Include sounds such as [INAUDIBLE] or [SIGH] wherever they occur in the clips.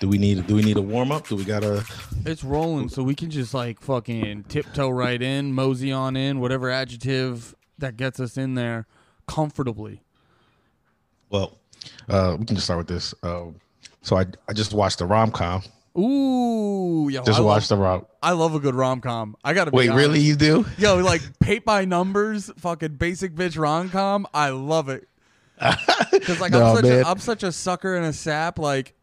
Do we need do we need a warm up? Do we gotta? It's rolling, so we can just like fucking tiptoe right in, mosey on in, whatever adjective that gets us in there comfortably. Well, uh, we can just start with this. Uh, so I I just watched the rom com. Ooh, yo, Just I watched love, the rom. I love a good rom com. I gotta Wait, honest. really? You do? Yo, like paint by numbers, fucking basic bitch rom com. I love it. [LAUGHS] Because like No, I'm such a I'm such a sucker and a sap. Like,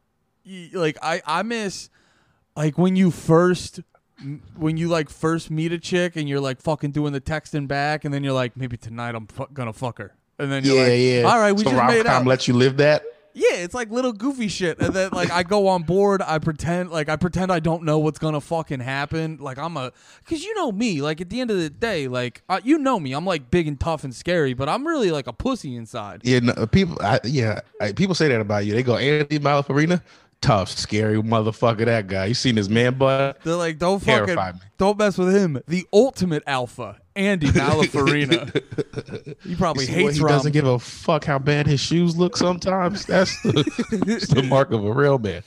like I I miss like when you first when you like first meet a chick and you're like fucking doing the texting back, and then you're like maybe tonight I'm fu- gonna fuck her, and then you're Yeah, like, yeah. all right, we so just made out. let you live that. Yeah, it's like little goofy shit, and then like I go on board, I pretend like I pretend I don't know what's gonna fucking happen. Like I'm a, cause you know me. Like at the end of the day, like uh, you know me, I'm like big and tough and scary, but I'm really like a pussy inside. Yeah, no, people. I, yeah, I, people say that about you. They go Andy Malafarina, tough, scary motherfucker. That guy. You seen his man butt? They're like, don't fucking, me. don't mess with him. The ultimate alpha, Andy [LAUGHS] Malafarina. he probably hates he rom. doesn't give a fuck how bad his shoes look. Sometimes that's the, that's the [LAUGHS] mark of a real man.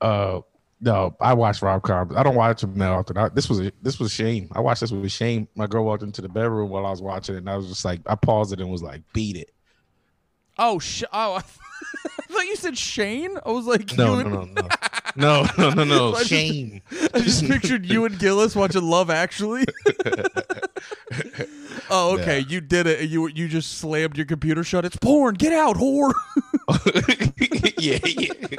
Uh, no, I watch rom coms. I don't watch them that often. I, this was a, this was shame. I watched this with shame. My girl walked into the bedroom while I was watching it, and I was just like, I paused it and was like, beat it. oh, sh- oh, [LAUGHS] [LAUGHS] I thought you said Shane. I was like, No, no, no, no, [LAUGHS] no, no, no, no. I just- I just pictured you and Gillis watching Love Actually. [LAUGHS] oh, okay. You did it. You you just slammed your computer shut. It's porn. Get out, whore. yeah, yeah.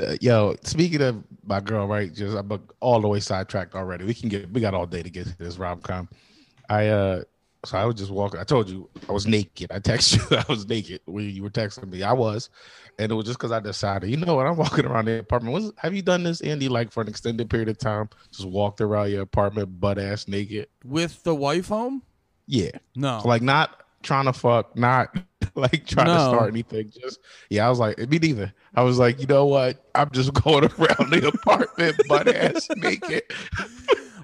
Uh, Yo, speaking of my girl, right? Just I'm uh, all the way sidetracked already. We can get we got all day to get to this rom com. I uh so I was just walking. I told you I was naked. I texted you [LAUGHS] I was naked when you were texting me. I was, and it was just because I decided, you know what? I'm walking around the apartment. Was, have you done this, Andy? Like for an extended period of time, just walked around your apartment butt ass naked? With the wife home? Yeah, No. like not trying to fuck, not [LAUGHS] like trying to start anything. Just yeah, I was like, me neither. I was like, you know what? I'm just [LAUGHS] going around the apartment butt ass naked.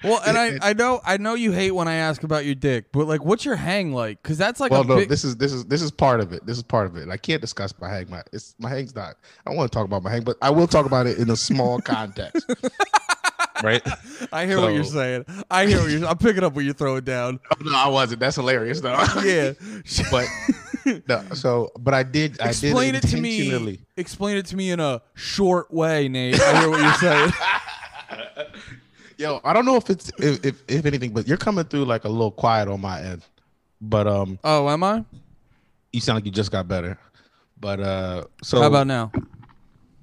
Well, and I [LAUGHS] I know I know you hate when I ask about your dick, but like, what's your hang like? Because that's like well, a no, big. this is this is this is part of it. This is part of it. I can't discuss my hang. My it's my hang's not. I want to talk about my hang, but I will talk about it in a small [LAUGHS] context. right? I hear what you're saying. I hear what you're. I'm picking up what you're throwing down. [LAUGHS] Oh, no, I wasn't. That's hilarious though. Yeah. but no. So, but I did. I did explain it to me. Explain it to me in a short way, Nate. I hear what you're saying. Yo, I don't know if it's if, if if anything, but you're coming through like a little quiet on my end. But um, Oh, am I? you sound like you just got better. But uh, so How about now?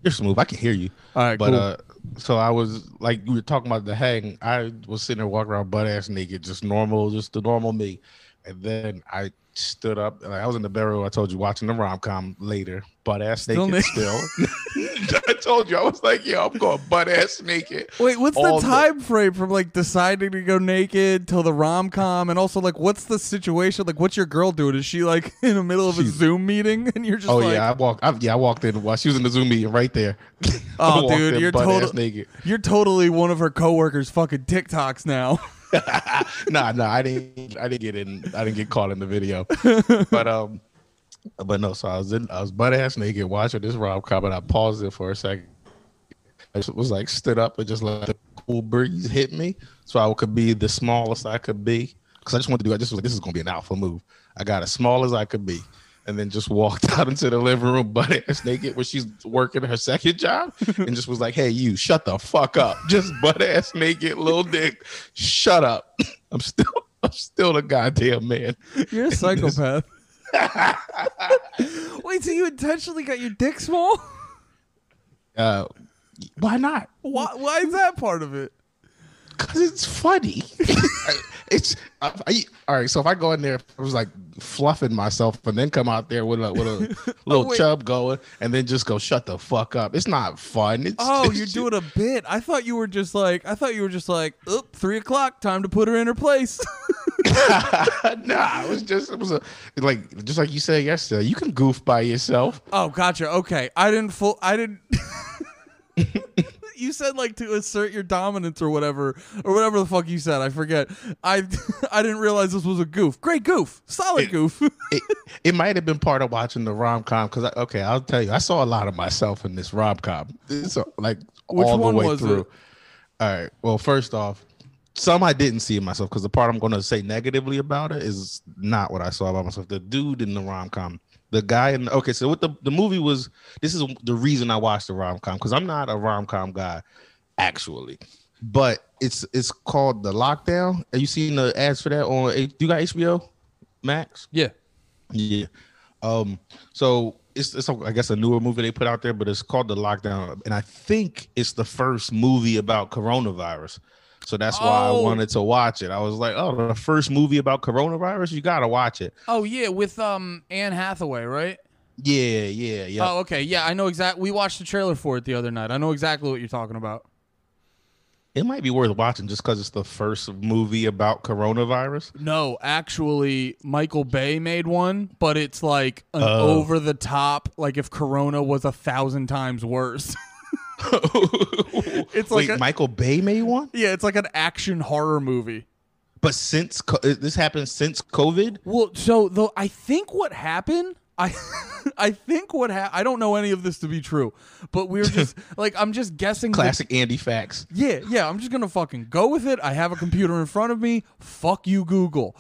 you're smooth. I can hear you. All right, But cool. uh, so I was like we were talking about the hang. I was sitting there walking around butt ass naked, just normal, just the normal me. And then I stood up. Like I was in the bedroom. I told you watching the rom com later, butt ass Still naked. naked. Still, [LAUGHS] [LAUGHS] I told you I was like, yo, I'm going butt ass naked. Wait, what's the time frame from like deciding to go naked till the rom com, and also like what's the situation? Like, what's your girl doing? Is she like [LAUGHS] in the middle of a She's- Zoom meeting, and you're just Oh like, yeah, I walked. I, yeah, I walked in while she was in the Zoom meeting right there. Oh, dude, in you're butt total- ass naked. you're totally one of her coworkers' fucking TikToks now. [LAUGHS] nah, nah, I didn't. I didn't get in. I didn't get caught in the video. [LAUGHS] but um, but no. So I was in. I was butt ass naked watching this rom com, and I paused it for a second. I just was like stood up and just let the cool breeze hit me, so I could be the smallest I could be. Because I just wanted to do. I just was like, this is gonna be an alpha move. I got as small as I could be. And then just walked [LAUGHS] out into the living room butt ass naked where she's working her second job and just was like, hey, you shut the fuck up. Just butt ass naked, little dick. Shut up. [LAUGHS] I'm still I'm still the goddamn man. You're a [LAUGHS] psychopath. Wait, so you intentionally got your dick small? Uh why not? Why? Why is that part of it? Cause it's funny. It's I, I- all right. So if I go in there, I was like fluffing myself, and then come out there with a with a [LAUGHS] little wait. chub going, and then just go shut the fuck up. It's not fun. It's Oh, it's [LAUGHS] you're just- doing a bit. I thought you were just like, I thought you were just like, oop, three o'clock, time to put her in her place. [LAUGHS] nah, it was just it was a like just like you said yesterday. You can goof by yourself. oh, gotcha. Okay, I didn't full. I didn't. You said like to assert your dominance or whatever or whatever the fuck you said. I forget. I [LAUGHS] I didn't realize this was a goof. Great goof. Solid goof. [LAUGHS] it, it might have been part of watching the rom com because okay, I'll tell you, I saw a lot of myself in this rom com. This uh, like Which all the way through. it? All right. Well, first off, some I didn't see myself because the part I'm going to say negatively about it is not what I saw about myself. The dude in the rom com, the guy in okay, so what the the movie was. This is the reason I watched the rom com because I'm not a rom com guy, actually. But it's it's called the lockdown. Have you seen the ads for that on? H- You got HBO Max? yeah. Yeah. Um. So it's it's a, I guess a newer movie they put out there, but it's called The Lockdown, and I think it's the first movie about coronavirus. So that's why Oh. I wanted to watch it. I was like, oh, the first movie about coronavirus, you gotta watch it. Oh yeah, with um Anne Hathaway, right? Yeah, yeah, yeah. Oh, okay. Yeah, I know exactly. We watched the trailer for it the other night. I know exactly what you're talking about. It might be worth watching just because it's the first movie about coronavirus. No, actually, Michael Bay made one, but it's like an Oh. over the top, like if Corona was a thousand times worse. [LAUGHS] [LAUGHS] it's like Wait, a- Michael Bay made one, yeah, it's like an action horror movie. but since co- uh, this happened since COVID. Well, so though I think what happened, I [LAUGHS] I think what ha- I don't know any of this to be true, but we're just [LAUGHS] like I'm just guessing. that- Classic Andy facts. Yeah, yeah, I'm just gonna fucking go with it. I have a computer in front of me. Fuck you, Google.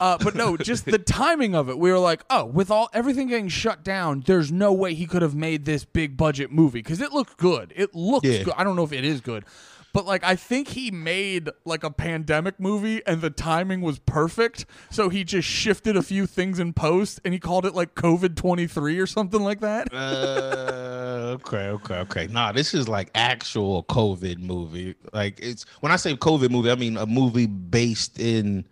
Uh, but no, just the [LAUGHS] timing of it. We were like, oh, with all everything getting shut down, there's no way he could have made this big budget movie because it looked good. It looks Yeah. good. I don't know if it is good, but like I think he made like a pandemic movie and the timing was perfect. So he just shifted a few things in post and he called it like COVID 23 or something like that. Uh, okay, okay, okay. Nah, this is like actual COVID movie. Like it's when I say COVID movie, I mean a movie based in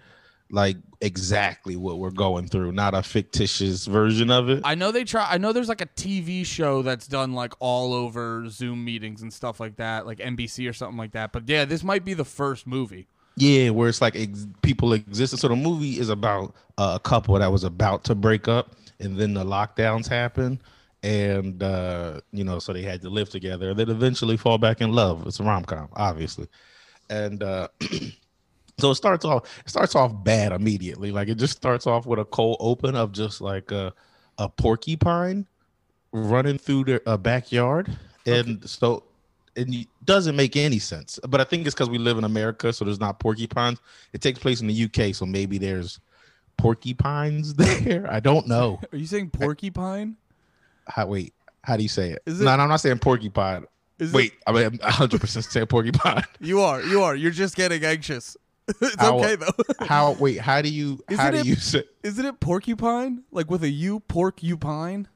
like exactly what we're going through, not a fictitious version of it. I know they try. I know there's like a TV show that's done like all over Zoom meetings and stuff like that, like NBC or something like that. But yeah, this might be the first movie. Yeah, where it's like ex- people existed. So the movie is about uh, a couple that was about to break up, and then the lockdowns happen, and uh, you know, so they had to live together. Then eventually fall back in love. It's a rom com, obviously, and uh, [CLEARS THROAT] so it starts off. It starts off bad immediately. Like it just starts off with a cold open of just like a a porcupine running through their uh, backyard, and so it doesn't make any sense. But I think it's because we live in America, so there's not porcupines. It takes place in the UK, so maybe there's porcupines [LAUGHS] there. I don't know. [LAUGHS] Are you saying porcupine? How wait? How do you say it? Is it- no, no, I'm not saying porcupine. Is wait, I mean, I'm 100 percent saying porcupine. You are. You are. You're just getting anxious. [LAUGHS] it's How- okay though. [LAUGHS] How? Wait, how do you? Isn't how do it- you say? Isn't it porcupine? Like with a U, pork you pine?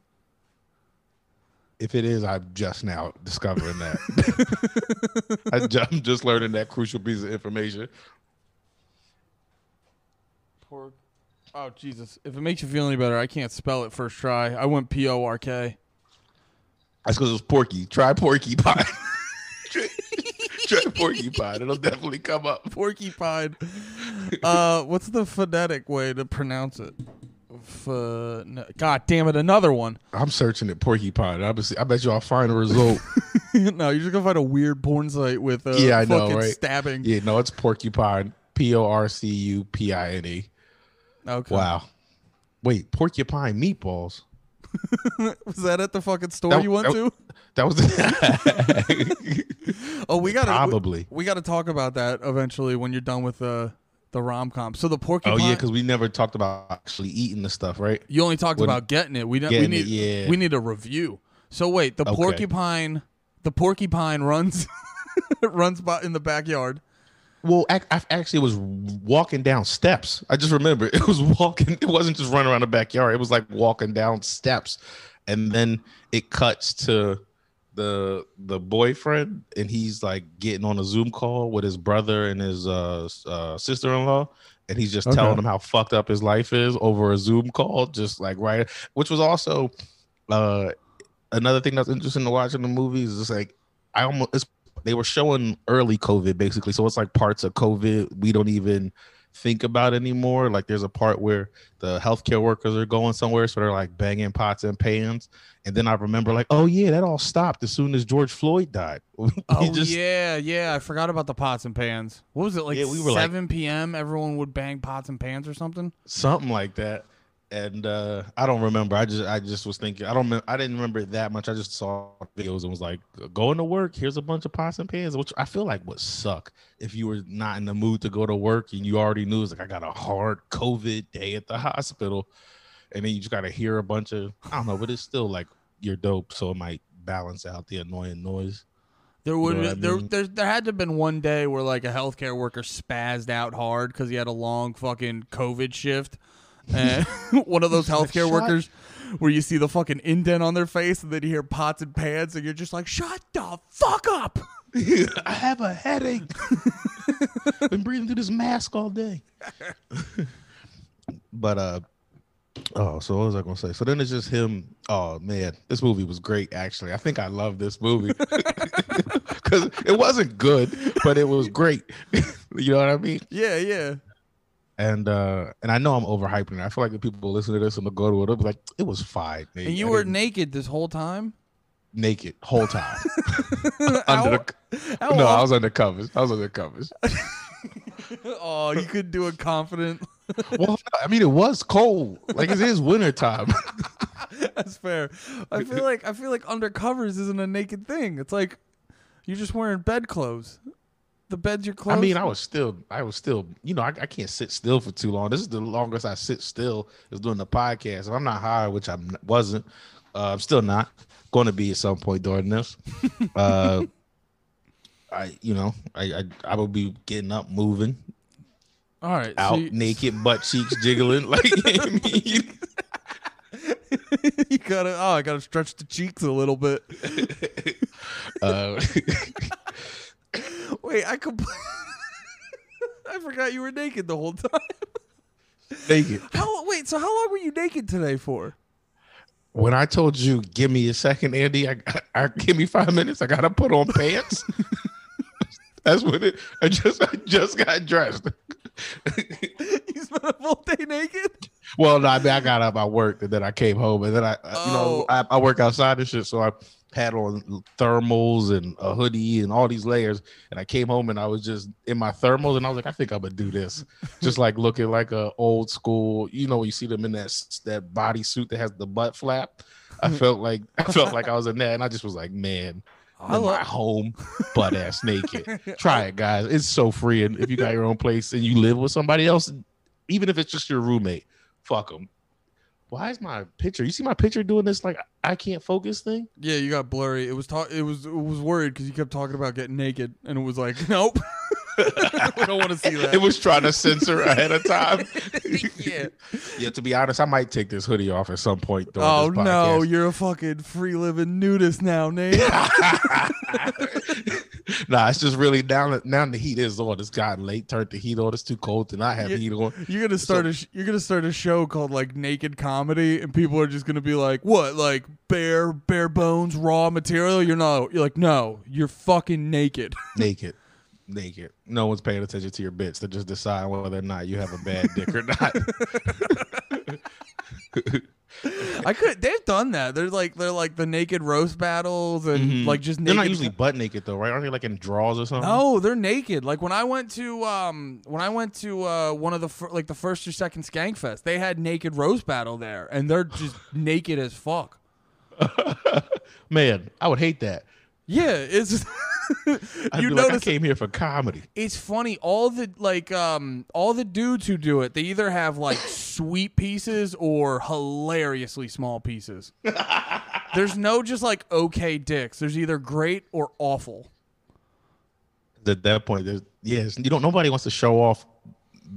If it is, I'm just now discovering that. [LAUGHS] I ju- I'm just learning that crucial piece of information. Pork. Oh Jesus! If it makes you feel any better, I can't spell it first try. I went P O R K. That's because it was porky. Try porky porcupine. Try porcupine. It'll definitely come up. Porcupine. uh, what's the phonetic way to pronounce it? F- no- God damn it! Another one. I'm searching it porcupine. I bet, I bet you I'll find a result. [LAUGHS] no, you're just gonna find a weird porn site with uh, Yeah, I know, right? stabbing. yeah, no, it's porcupine. P O R C U P I N E. Okay. Wow. Wait, porcupine meatballs. [LAUGHS] Was that at the fucking store That- you went that- to? [LAUGHS] That was [LAUGHS] Oh, we gotta probably. We, we gotta talk about that eventually when you're done with the the rom com. So the porcupine. Oh yeah, because we never talked about actually eating the stuff, right? you only talked When- about getting it. We ne- we need it, yeah. we need a review. So wait, the Okay. porcupine, the porcupine runs runs by in the backyard. Well, I, I actually was walking down steps. I just remember [LAUGHS] it was walking. It wasn't just running around the backyard. It was like walking down steps, and then it cuts to the the boyfriend, and he's like getting on a Zoom call with his brother and his uh, uh, sister in law, and he's just Okay. telling them how fucked up his life is over a Zoom call, just like right. Which was also uh, another thing that's interesting to watch in the movie is just like I almost it's they were showing early COVID basically, so it's like parts of COVID we don't even think about anymore. Like there's a part where the healthcare workers are going somewhere, so they're like banging pots and pans. And then I remember like, oh yeah, that all stopped as soon as George Floyd died. [LAUGHS] Oh just- yeah, yeah. I forgot about the pots and pans. What was it like? Yeah, we were like- 7 p.m. Everyone would bang pots and pans or something. something like that. And uh, I don't remember. I just I just was thinking. I don't. I didn't remember it that much. I just saw videos and was like, going to work. Here's a bunch of pots and pans, which I feel like would suck if you were not in the mood to go to work and you already knew it's like I got a hard COVID day at the hospital, and then you just got to hear a bunch of I don't know, but it's still like you're dope, so it might balance out the annoying noise. There would know what I there, mean? there there had to have been one day where like a healthcare worker spazzed out hard because he had a long fucking COVID shift, [LAUGHS] and one of those healthcare workers where you see the fucking indent on their face and then you hear pots and pans and you're just like, shut the fuck up. [LAUGHS] [LAUGHS] I have a headache. Been breathing through this mask all day. but uh oh, so what was I gonna say? So then it's just him. Oh man, this movie was great actually. I think I love this movie. Cause it wasn't good, but it was great. you know what I mean? Yeah, yeah. And uh and I know I'm overhyping it. I feel like the people listen to this and they'll go to it, they'll be like, it was fine. And you I were didn't- naked this whole time. naked whole time. [LAUGHS] [LAUGHS] Under the, how no, I was under covers. I was under covers. [LAUGHS] oh, you could do it confident. well, I mean, it was cold. Like it is winter time. That's fair. I feel like I feel like undercovers isn't a naked thing. It's like you're just wearing bed clothes. The bed's your I mean, I was still, I was still, you know, I, I can't sit still for too long. This is the longest I sit still is doing the podcast. If I'm not high, which I wasn't, uh, I'm still not going to be at some point during this. [LAUGHS] Uh, I, you know, I, I, I will be getting up, moving, All right. so out you, naked, butt cheeks jiggling. Like, [LAUGHS] I mean, [LAUGHS] you gotta. Oh, I gotta stretch the cheeks a little bit. uh, [LAUGHS] Wait, I compl- [LAUGHS] I forgot you were naked the whole time. [LAUGHS] naked. How? Wait. So how long were you naked today for? When I told you, give me a second, Andy, I, I give me five minutes. I gotta put on pants. That's what it. I just, I just got dressed. you spent a full day naked. well, no, I mean, I got up, I worked, and then I came home, and then I, I- you know, Oh. I, I work outside and shit, so I had on thermals and a hoodie and all these layers, and I came home and I was just in my thermals, and I was like, I think I'm gonna do this, [LAUGHS] just like looking like a old school, you know, you see them in that that bodysuit that has the butt flap. I mm-hmm. felt like I felt like I [LAUGHS] was in that, and I just was like, man, I I'm love. at home, butt ass naked. [LAUGHS] Try it, guys. It's so free, and if you got your own place and you live with somebody else, even if it's just your roommate, fuck them. Why is my picture? You see my picture doing this like I can't focus thing? Yeah, you got blurry. It was ta- It was. It was worried because you kept talking about getting naked, and it was like, [LAUGHS] nope. [LAUGHS] we don't want to see that. It was trying to censor ahead of time. [LAUGHS] yeah. yeah, to be honest, I might take this hoodie off at some point. during Oh this no, you're a fucking free living nudist now, Nate. [LAUGHS] nah, it's just really now. Now the heat is on. It's gotten late. Turned the heat on. It's too cold to not have Yeah. heat on. You're gonna start a sh- you're gonna start a show called like Naked Comedy, and people are just gonna be like, "What? Like bare bare bones, raw material?" You're not. You're like, no, you're fucking naked. [LAUGHS] naked naked no one's paying attention to your bits to just decide whether or not you have a bad dick or not [LAUGHS] [LAUGHS] I could. They've done that. They're like they're like the naked roast battles and Mhm. like just they're not usually butt naked though right aren't they like in draws or something No, they're naked. Like when I went to um when I went to uh one of the fir- like the first or second Skankfest, they had naked roast battle there, and they're just [LAUGHS] naked as fuck. man i would hate that Yeah, it's [LAUGHS] you be like, i came here for comedy it's funny. All the like um all the dudes who do it, they either have like [LAUGHS] sweet pieces or hilariously small pieces. There's no just like okay dicks. There's either great or awful. at that point there's yes you don't nobody wants to show off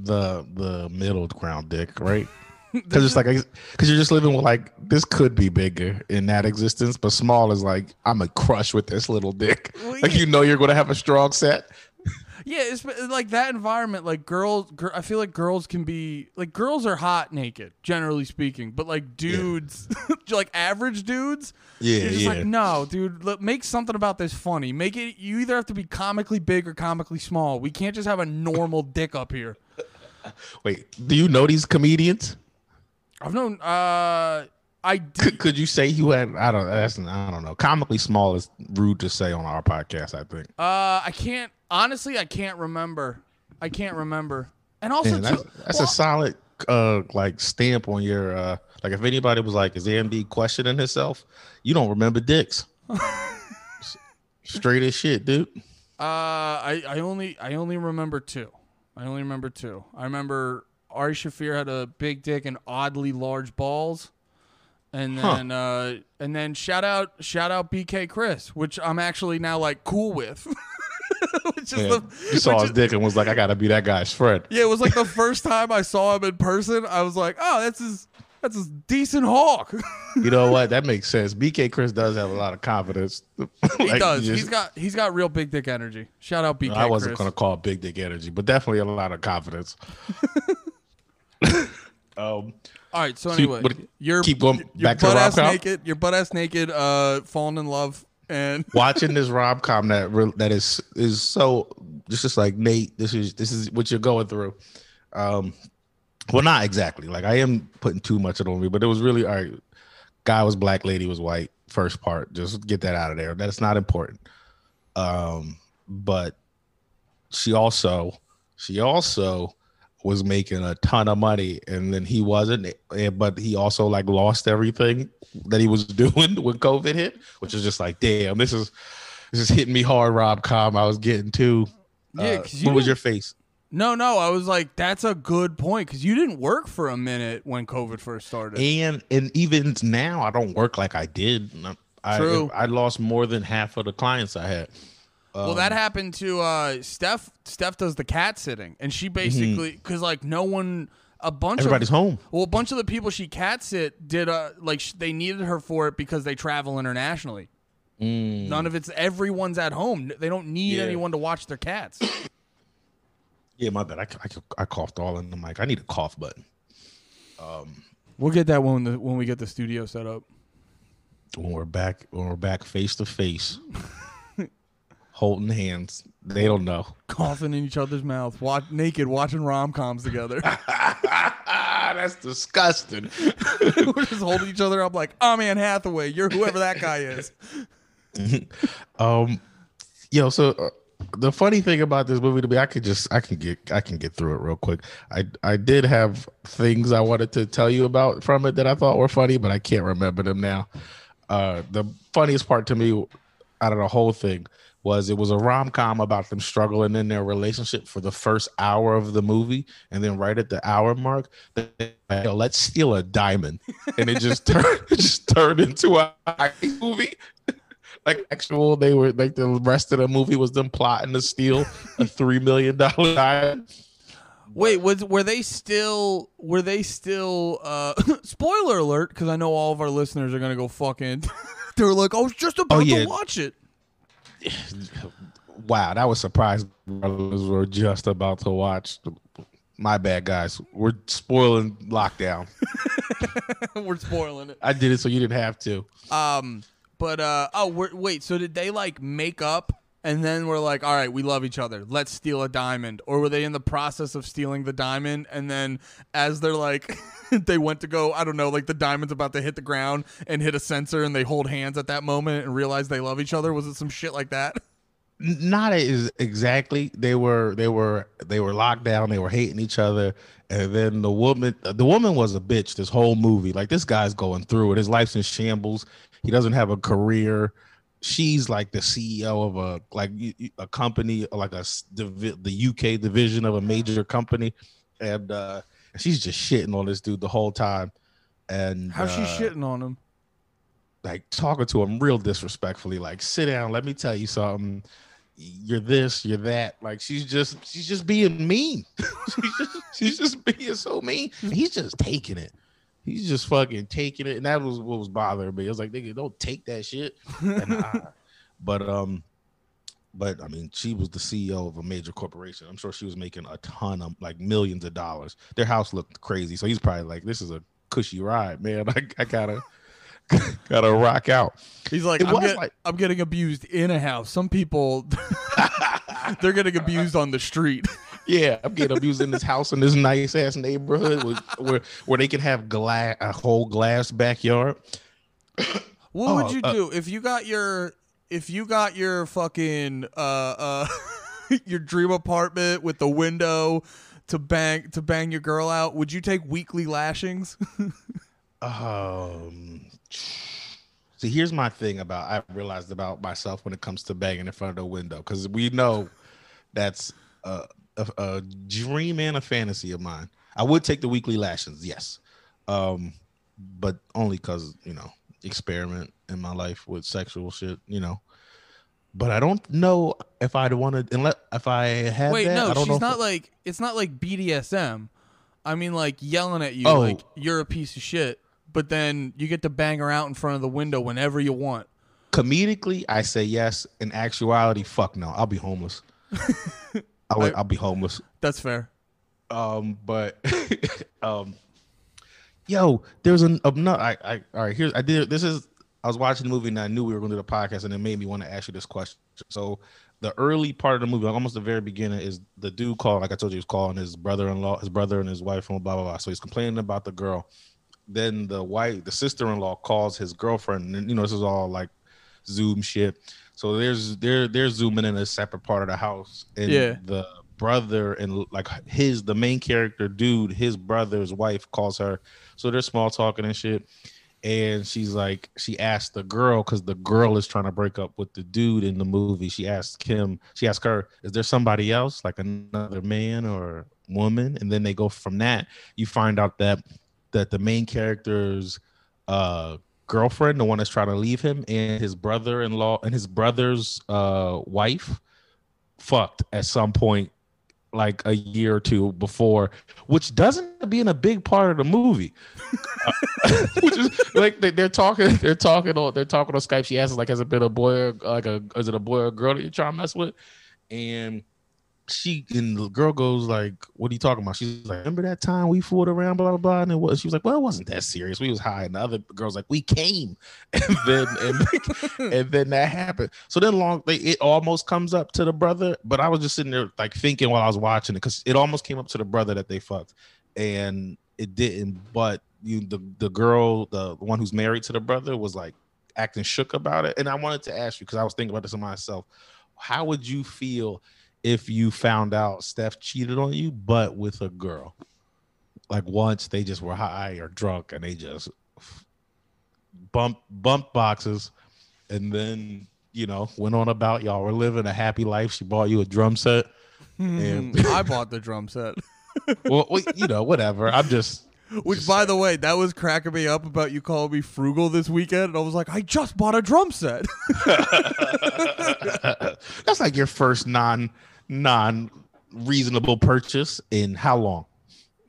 the the middle ground dick right [LAUGHS] because it's like because you're just living with like this could be bigger in that existence but small is like i'm a crush with this little dick Well, like yeah. you know you're gonna have a strong set [LAUGHS] Yeah, it's like that environment. Like girls, gir- I feel like girls can be like girls are hot naked, generally speaking. But like dudes, [LAUGHS] like average dudes, Yeah, you're just yeah. like, no, dude, look, make something about this funny. Make it. You either have to be comically big or comically small. We can't just have a normal dick up here. Wait, do you know these comedians? I've known. Uh, I did. Could, could you say you had? I don't. That's I don't know. Comically small is rude to say on our podcast. I think. Uh, I can't. Honestly, I can't remember. I can't remember. And also, Man, that's too, that's well, a solid uh like stamp on your uh like if anybody was like is AMD questioning himself, you don't remember dicks. [LAUGHS] Straight as shit, dude. Uh, I, I only I only remember two. I only remember two. I remember Ari Shaffir had a big dick and oddly large balls, and Huh. then uh, and then shout out shout out BK Chris, which I'm actually now like cool with. [LAUGHS] which is Yeah. the You saw his is- dick and was like, I gotta be that guy's friend. yeah, it was like the first time I saw him in person. I was like, oh, that's his that's his decent hawk. [LAUGHS] You know what? That makes sense. BK Chris does have a lot of confidence. [LAUGHS] he Like, does. you He's just- got he's got real big dick energy. Shout out BK I wasn't Chris. gonna call it big dick energy, but definitely a lot of confidence. [LAUGHS] um, All right, so So you- anyway, what- you're keep going back to butt ass rom-com? naked. You're butt ass naked, uh, falling in love, and [LAUGHS] watching this rom com that re- that is is so just just like Nate. This is this is what you're going through. Um, well, not exactly. Like I am putting too much on me, but it was really all right. Guy was black, lady was white. First part, just get that out of there. That's not important. Um, but she also she also was making a ton of money and then he wasn't but he also like lost everything that he was [LAUGHS] doing when covid hit which is just like damn this is this is hitting me hard rom com i was getting too yeah, uh, what was your face no, no, I was like, that's a good point because you didn't work for a minute when COVID first started. and and even now i don't work like i did i True. i lost more than half of the clients i had well, that happened to uh, Steph. Steph does the cat sitting, and she basically because like no one, a bunch of everybody's of home well, a bunch of the people she cat sit did uh like sh- they needed her for it because they travel internationally. Mm. None of it's everyone's at home. They don't need Yeah. anyone to watch their cats. [COUGHS] yeah my bad I, I, I coughed all in the mic i need a cough button We'll get that when the when we get the studio set up. when we're back when we're back face to face [LAUGHS] holding hands they don't know [LAUGHS] coughing in each other's mouth, watch, naked, watching rom coms together. [LAUGHS] that's disgusting [LAUGHS] We're just holding each other up like, I'm Anne Hathaway. You're whoever that guy is. um yo so uh, the funny thing about this movie to me i could just i can get i can get through it real quick i i did have things i wanted to tell you about from it that i thought were funny but i can't remember them now uh the funniest part to me out of the whole thing was it was a rom-com about them struggling in their relationship for the first hour of the movie and then right at the hour mark they like, let's steal a diamond and it just [LAUGHS] turned [LAUGHS] it just turned into a movie [LAUGHS] like actual they were like the rest of the movie was them plotting to steal a three million dollar diamond Wait, was were they still were they still uh spoiler alert because I know all of our listeners are gonna go fucking they were like, I was just about yeah. to watch it. [SIGHS] wow that was surprising brothers were just about to watch. My bad guys. We're spoiling lockdown. [LAUGHS] We're spoiling it. i did it so you didn't have to. Um but uh oh wait, so did they like make up and then we're like, all right, we love each other. Let's steal a diamond. Or were they in the process of stealing the diamond and then as they're like [LAUGHS] they went to go, I don't know, like the diamond's about to hit the ground and hit a sensor and they hold hands at that moment and realize they love each other? Was it some shit like that? [LAUGHS] Not as exactly they were they were they were locked down they were hating each other and then the woman the woman was a bitch this whole movie like this guy's going through it his life's in shambles he doesn't have a career she's like the ceo of a like a company like a the uk division of a major company. And uh she's just shitting on this dude the whole time. And How's she uh, shitting on him? like talking to him real disrespectfully like sit down let me tell you something. You're this you're that. Like she's just she's just being mean. [LAUGHS] She's, just, she's just being so mean. And he's just taking it he's just fucking taking it and that was what was bothering me. I was like nigga don't take that shit. And, uh, [LAUGHS] but um but i mean she was the ceo of a major corporation. I'm sure she was making a ton of like millions of dollars. Their house looked crazy so he's probably like this is a cushy ride man. [LAUGHS] I, I gotta [LAUGHS] gotta rock out. He's like, I'm, get- like- I'm getting abused in a house. Some people, they're getting abused on the street. Yeah, I'm getting abused in this house in this nice ass neighborhood where, where where they can have glass a whole glass backyard. What Oh, would you uh, do if you got your if you got your fucking uh uh [LAUGHS] your dream apartment with the window to bang to bang your girl out? Would you take weekly lashings? [LAUGHS] Um, see, here's my thing about I realized about myself when it comes to banging in front of the window because we know that's a, a, a dream and a fantasy of mine. I would take the weekly lashings, yes, um, but only because you know experiment in my life with sexual shit, you know. But I don't know if I'd want to unless if I had Wait, that. no, I don't she's not like it's not like BDSM. I mean like yelling at you Oh. like you're a piece of shit, but then you get to bang her out in front of the window whenever you want. comedically, I say yes. In actuality, fuck no. I'll be homeless. [LAUGHS] I'll, I- I'll be homeless. That's fair. Um, but [LAUGHS] um, yo, there's an another. I, I all right. Here's I did. This is I was watching the movie and I knew we were going to do the podcast, and it made me want to ask you this question. So the early part of the movie, like almost the very beginning, is the dude called, like I told you, he's calling his brother-in-law, his brother and his wife, and blah blah blah. So he's complaining about the girl. Then the wife, the sister-in-law, calls his girlfriend, and you know this is all like Zoom shit. So there's they're they're zooming in a separate part of the house, and Yeah. the brother and like his the main character dude, his brother's wife calls her. So they're small talking and shit. And she's like, she asked the girl because the girl is trying to break up with the dude in the movie. She asked him, she asked her, is there somebody else, like another man or woman? And then they go from that. You find out that that the main character's uh girlfriend, the one that's trying to leave him, and his brother-in-law and his brother's uh wife fucked at some point like a year or two before, which doesn't being a big part of the movie. Uh, [LAUGHS] which is like they, they're talking, they're talking on, they're talking on Skype. She asks like, "Has it been a boy, or, like a, is it a boy or a girl that you're trying to mess with?" And she and the girl goes like, "What are you talking about?" She's like, "Remember that time we fooled around, blah blah blah." And it was, she was like, "Well, it wasn't that serious. We was high." And the other girl's like, "We came," [LAUGHS] and then and, [LAUGHS] and then that happened. So then long, they, it almost comes up to the brother, but I was just sitting there like thinking while I was watching it because it almost came up to the brother that they fucked, and it didn't. But you, the the girl, the one who's married to the brother, was like acting shook about it. And I wanted to ask you because I was thinking about this myself. How would you feel if you found out Steph cheated on you, but with a girl? Like once they just were high or drunk and they just bump bump boxes and then you know went on about y'all were living a happy life. She bought you a drum set. Hmm. And- [LAUGHS] I bought the drum set. [LAUGHS] Well, well, you know, whatever. I'm just Which, Just by saying. the way, that was cracking me up about you calling me frugal this weekend, and I was like, I just bought a drum set. [LAUGHS] That's like your first non non reasonable purchase in how long?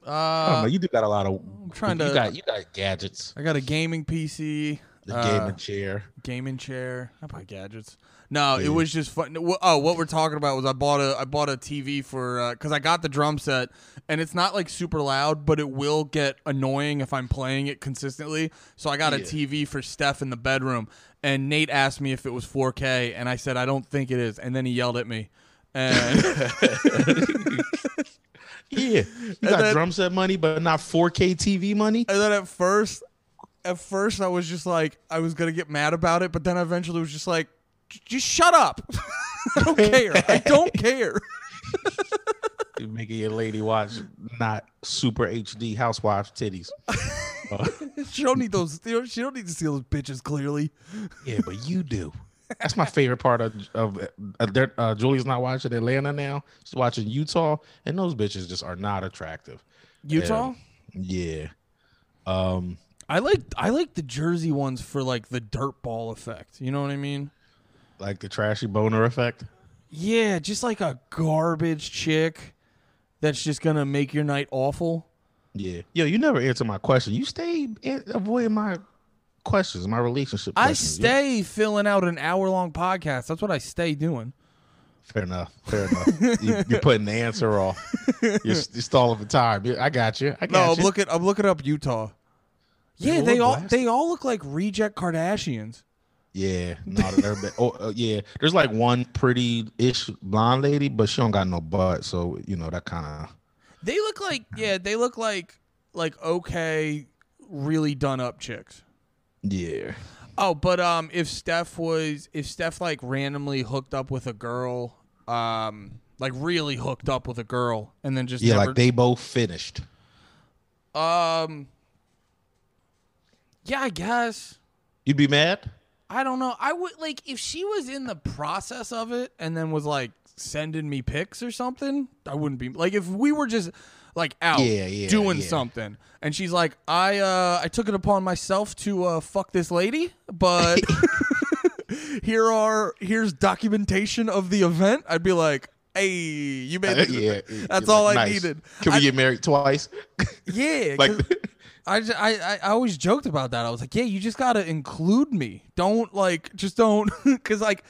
I don't know. Uh, You do got a lot of. I'm trying you to. got you got gadgets, I got a gaming PC, the uh, gaming chair. gaming chair. I buy gadgets. No, Yeah. it was just fun. Oh, what we're talking about was I bought a I bought a TV for because I got the drum set and it's not like super loud, but it will get annoying if I'm playing it consistently. So I got a TV for Steph in the bedroom, and Nate asked me if it was 4K, and I said I don't think it is, and then he yelled at me. And [LAUGHS] Yeah, you got then- drum set money, but not 4K TV money. And then at first, at first I was just like, I was gonna get mad about it, but then I eventually was just like, just shut up. [LAUGHS] I don't care. I don't [LAUGHS] care. You're making your lady watch not super HD housewives titties. She don't need those. She don't need to see those bitches clearly. yeah, but you do. That's my favorite part of of uh, uh, Julie's not watching Atlanta now. She's watching Utah, and those bitches just are not attractive. Utah. Yeah. Um. I like I like the Jersey ones for like the dirt ball effect. You know what I mean? like the trashy boner effect. Yeah, just like a garbage chick that's just gonna make your night awful. Yeah. Yo, you never answer my question. You stay in- avoiding my questions, my relationship. I questions. You- stay filling out an hour long podcast. That's what I stay doing. Fair enough. Fair enough. you, you're putting the answer off. You're, you're stalling for time. I got you. I No, got I'm looking. I'm looking up Utah. Yeah, Yeah, they all they all look like reject Kardashians. Yeah, no, they're oh uh, yeah. There's like one pretty-ish blonde lady, but she don't got no butt, so you know that kind of. They look like yeah, they look like like okay, really done up chicks. Yeah. Oh, but um, if Steph was if Steph like randomly hooked up with a girl, um, like really hooked up with a girl, and then just Yeah, never, like they both finished. um, yeah, I guess. You'd be mad? I don't know. I would like if she was in the process of it and then was like sending me pics or something. I wouldn't be like if we were just like out Yeah, yeah, doing yeah. something and she's like, I uh I took it upon myself to uh fuck this lady, but [LAUGHS] here are here's documentation of the event. I'd be like, hey, you made it. [LAUGHS] [LAUGHS] yeah. That's all like, I nice. needed. Can we I- get married twice? Yeah, like I, j- I, I- I always joked about that. I was like, yeah, you just gotta include me. Don't like, just don't, because like,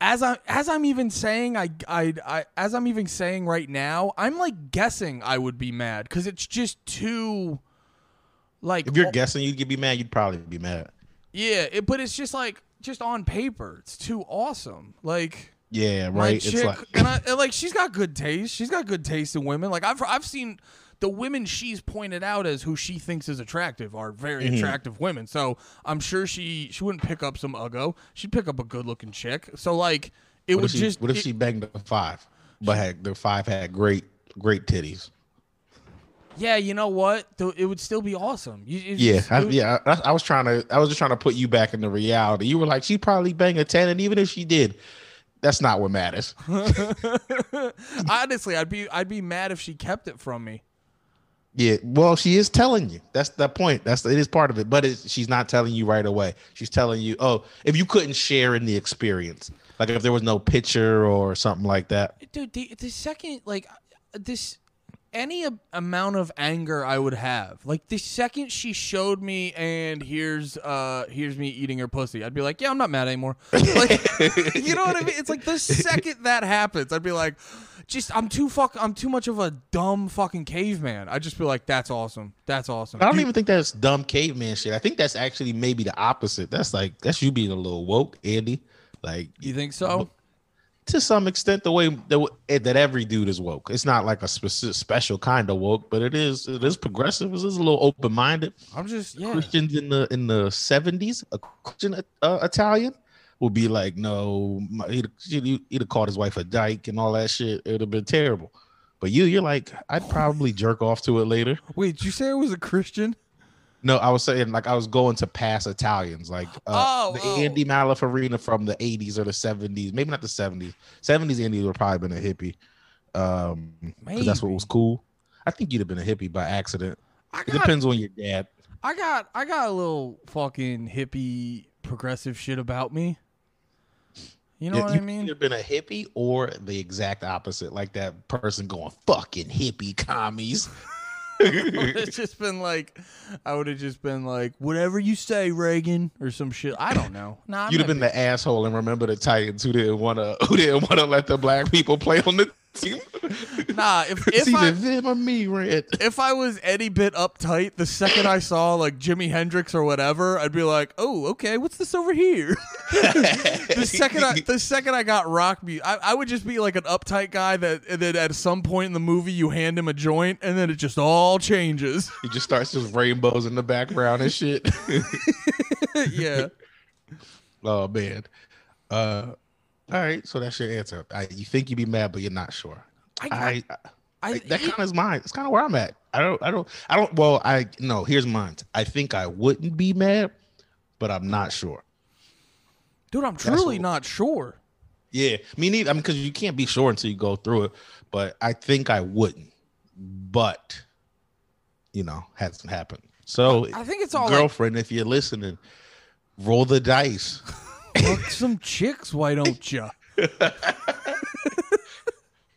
as I as I'm even saying, I, I I as I'm even saying right now, I'm like guessing I would be mad because it's just too, like, if you're oh, guessing you'd be mad, you'd probably be mad. yeah, it, but it's just like just on paper, it's too awesome. Like, Yeah, right. It's like and, I, and like she's got good taste. She's got good taste in women. Like I've I've seen the women she's pointed out as who she thinks is attractive are very Mm-hmm. attractive women. So I'm sure she she wouldn't pick up some uggo. She'd pick up a good looking chick. So like it what would if, she, just what if it- she banged the five, but had the five had great great titties? yeah you know what Though it would still be awesome. You, Yeah, just- I, yeah. I, I was trying to. I was just trying to put you back into reality. You were like, she probably bang a ten, and even if she did, that's not what matters. [LAUGHS] honestly I'd be I'd be mad if she kept it from me. Yeah, well, she is telling you. That's the point. That's it is part of it, but she's not telling you right away. She's telling you, oh, if you couldn't share in the experience, like if there was no picture or something like that. dude the, the second like this any a- amount of anger i would have. Like the second she showed me and here's uh here's me eating her pussy i'd be like yeah i'm not mad anymore. [LAUGHS] Like you know what i mean? It's like the second that happens i'd be like just i'm too fuck i'm too much of a dumb fucking caveman. I'd just be like that's awesome. That's awesome. I don't You- even think that's dumb caveman shit. I think that's actually maybe the opposite. That's like that's you being a little woke, Andy. Like you think so to some extent, the way that, that every dude is woke. It's not like a specific, special kind of woke, but it is it is progressive. It is a little open minded. i'm just yeah Christians in the in the seventies, a Christian uh, Italian would be like, no, my, he'd, he'd, have called his wife a dyke and all that shit. It'd have been terrible. But you, you're like, I'd probably jerk off to it later. wait did you say i was a christian No, I was saying like I was going to pass Italians, like uh, Oh, the oh. Andy Malafarina from the '80s or the '70s, maybe not the '70s. '70s Andy would probably been a hippie, um, because that's what was cool. I think you'd have been a hippie by accident. i It depends on your dad. I got I got a little fucking hippie progressive shit about me. You know Yeah, what you I mean? have been a hippie or the exact opposite, like that person going fucking hippie commies. [LAUGHS] it's just been like I would have just been like whatever you say, Reagan, or some shit. I don't know. Nah, I'm You'd have been the asshole and remember the Titans who didn't want to [LAUGHS] who didn't want to let the black people play on the [LAUGHS] Nah, if [LAUGHS] if I them or me, Red. if I was any bit uptight, the second I saw like Jimi Hendrix or whatever, I'd be like, "Oh, okay, what's this over here?" [LAUGHS] the second I the second I got rock music, I, I would just be like an uptight guy that that at some point in the movie you hand him a joint and then it just all changes. He just starts just rainbows in the background and shit. yeah. oh man. Uh all right, so that's your answer. I, you think you'd be mad, but you're not sure. I, I, I, I that kind of is mine. It's kind of where I'm at. I don't, I don't, I don't. Well, I no. Here's mine. I think I wouldn't be mad, but I'm not sure. dude, I'm truly what- not sure. Yeah, me neither. I mean, because you can't be sure until you go through it. But I think I wouldn't. But you know, hasn't happened. So, I think it's all like girlfriend, if you're listening, roll the dice. Fuck some chicks, why don't you? [LAUGHS]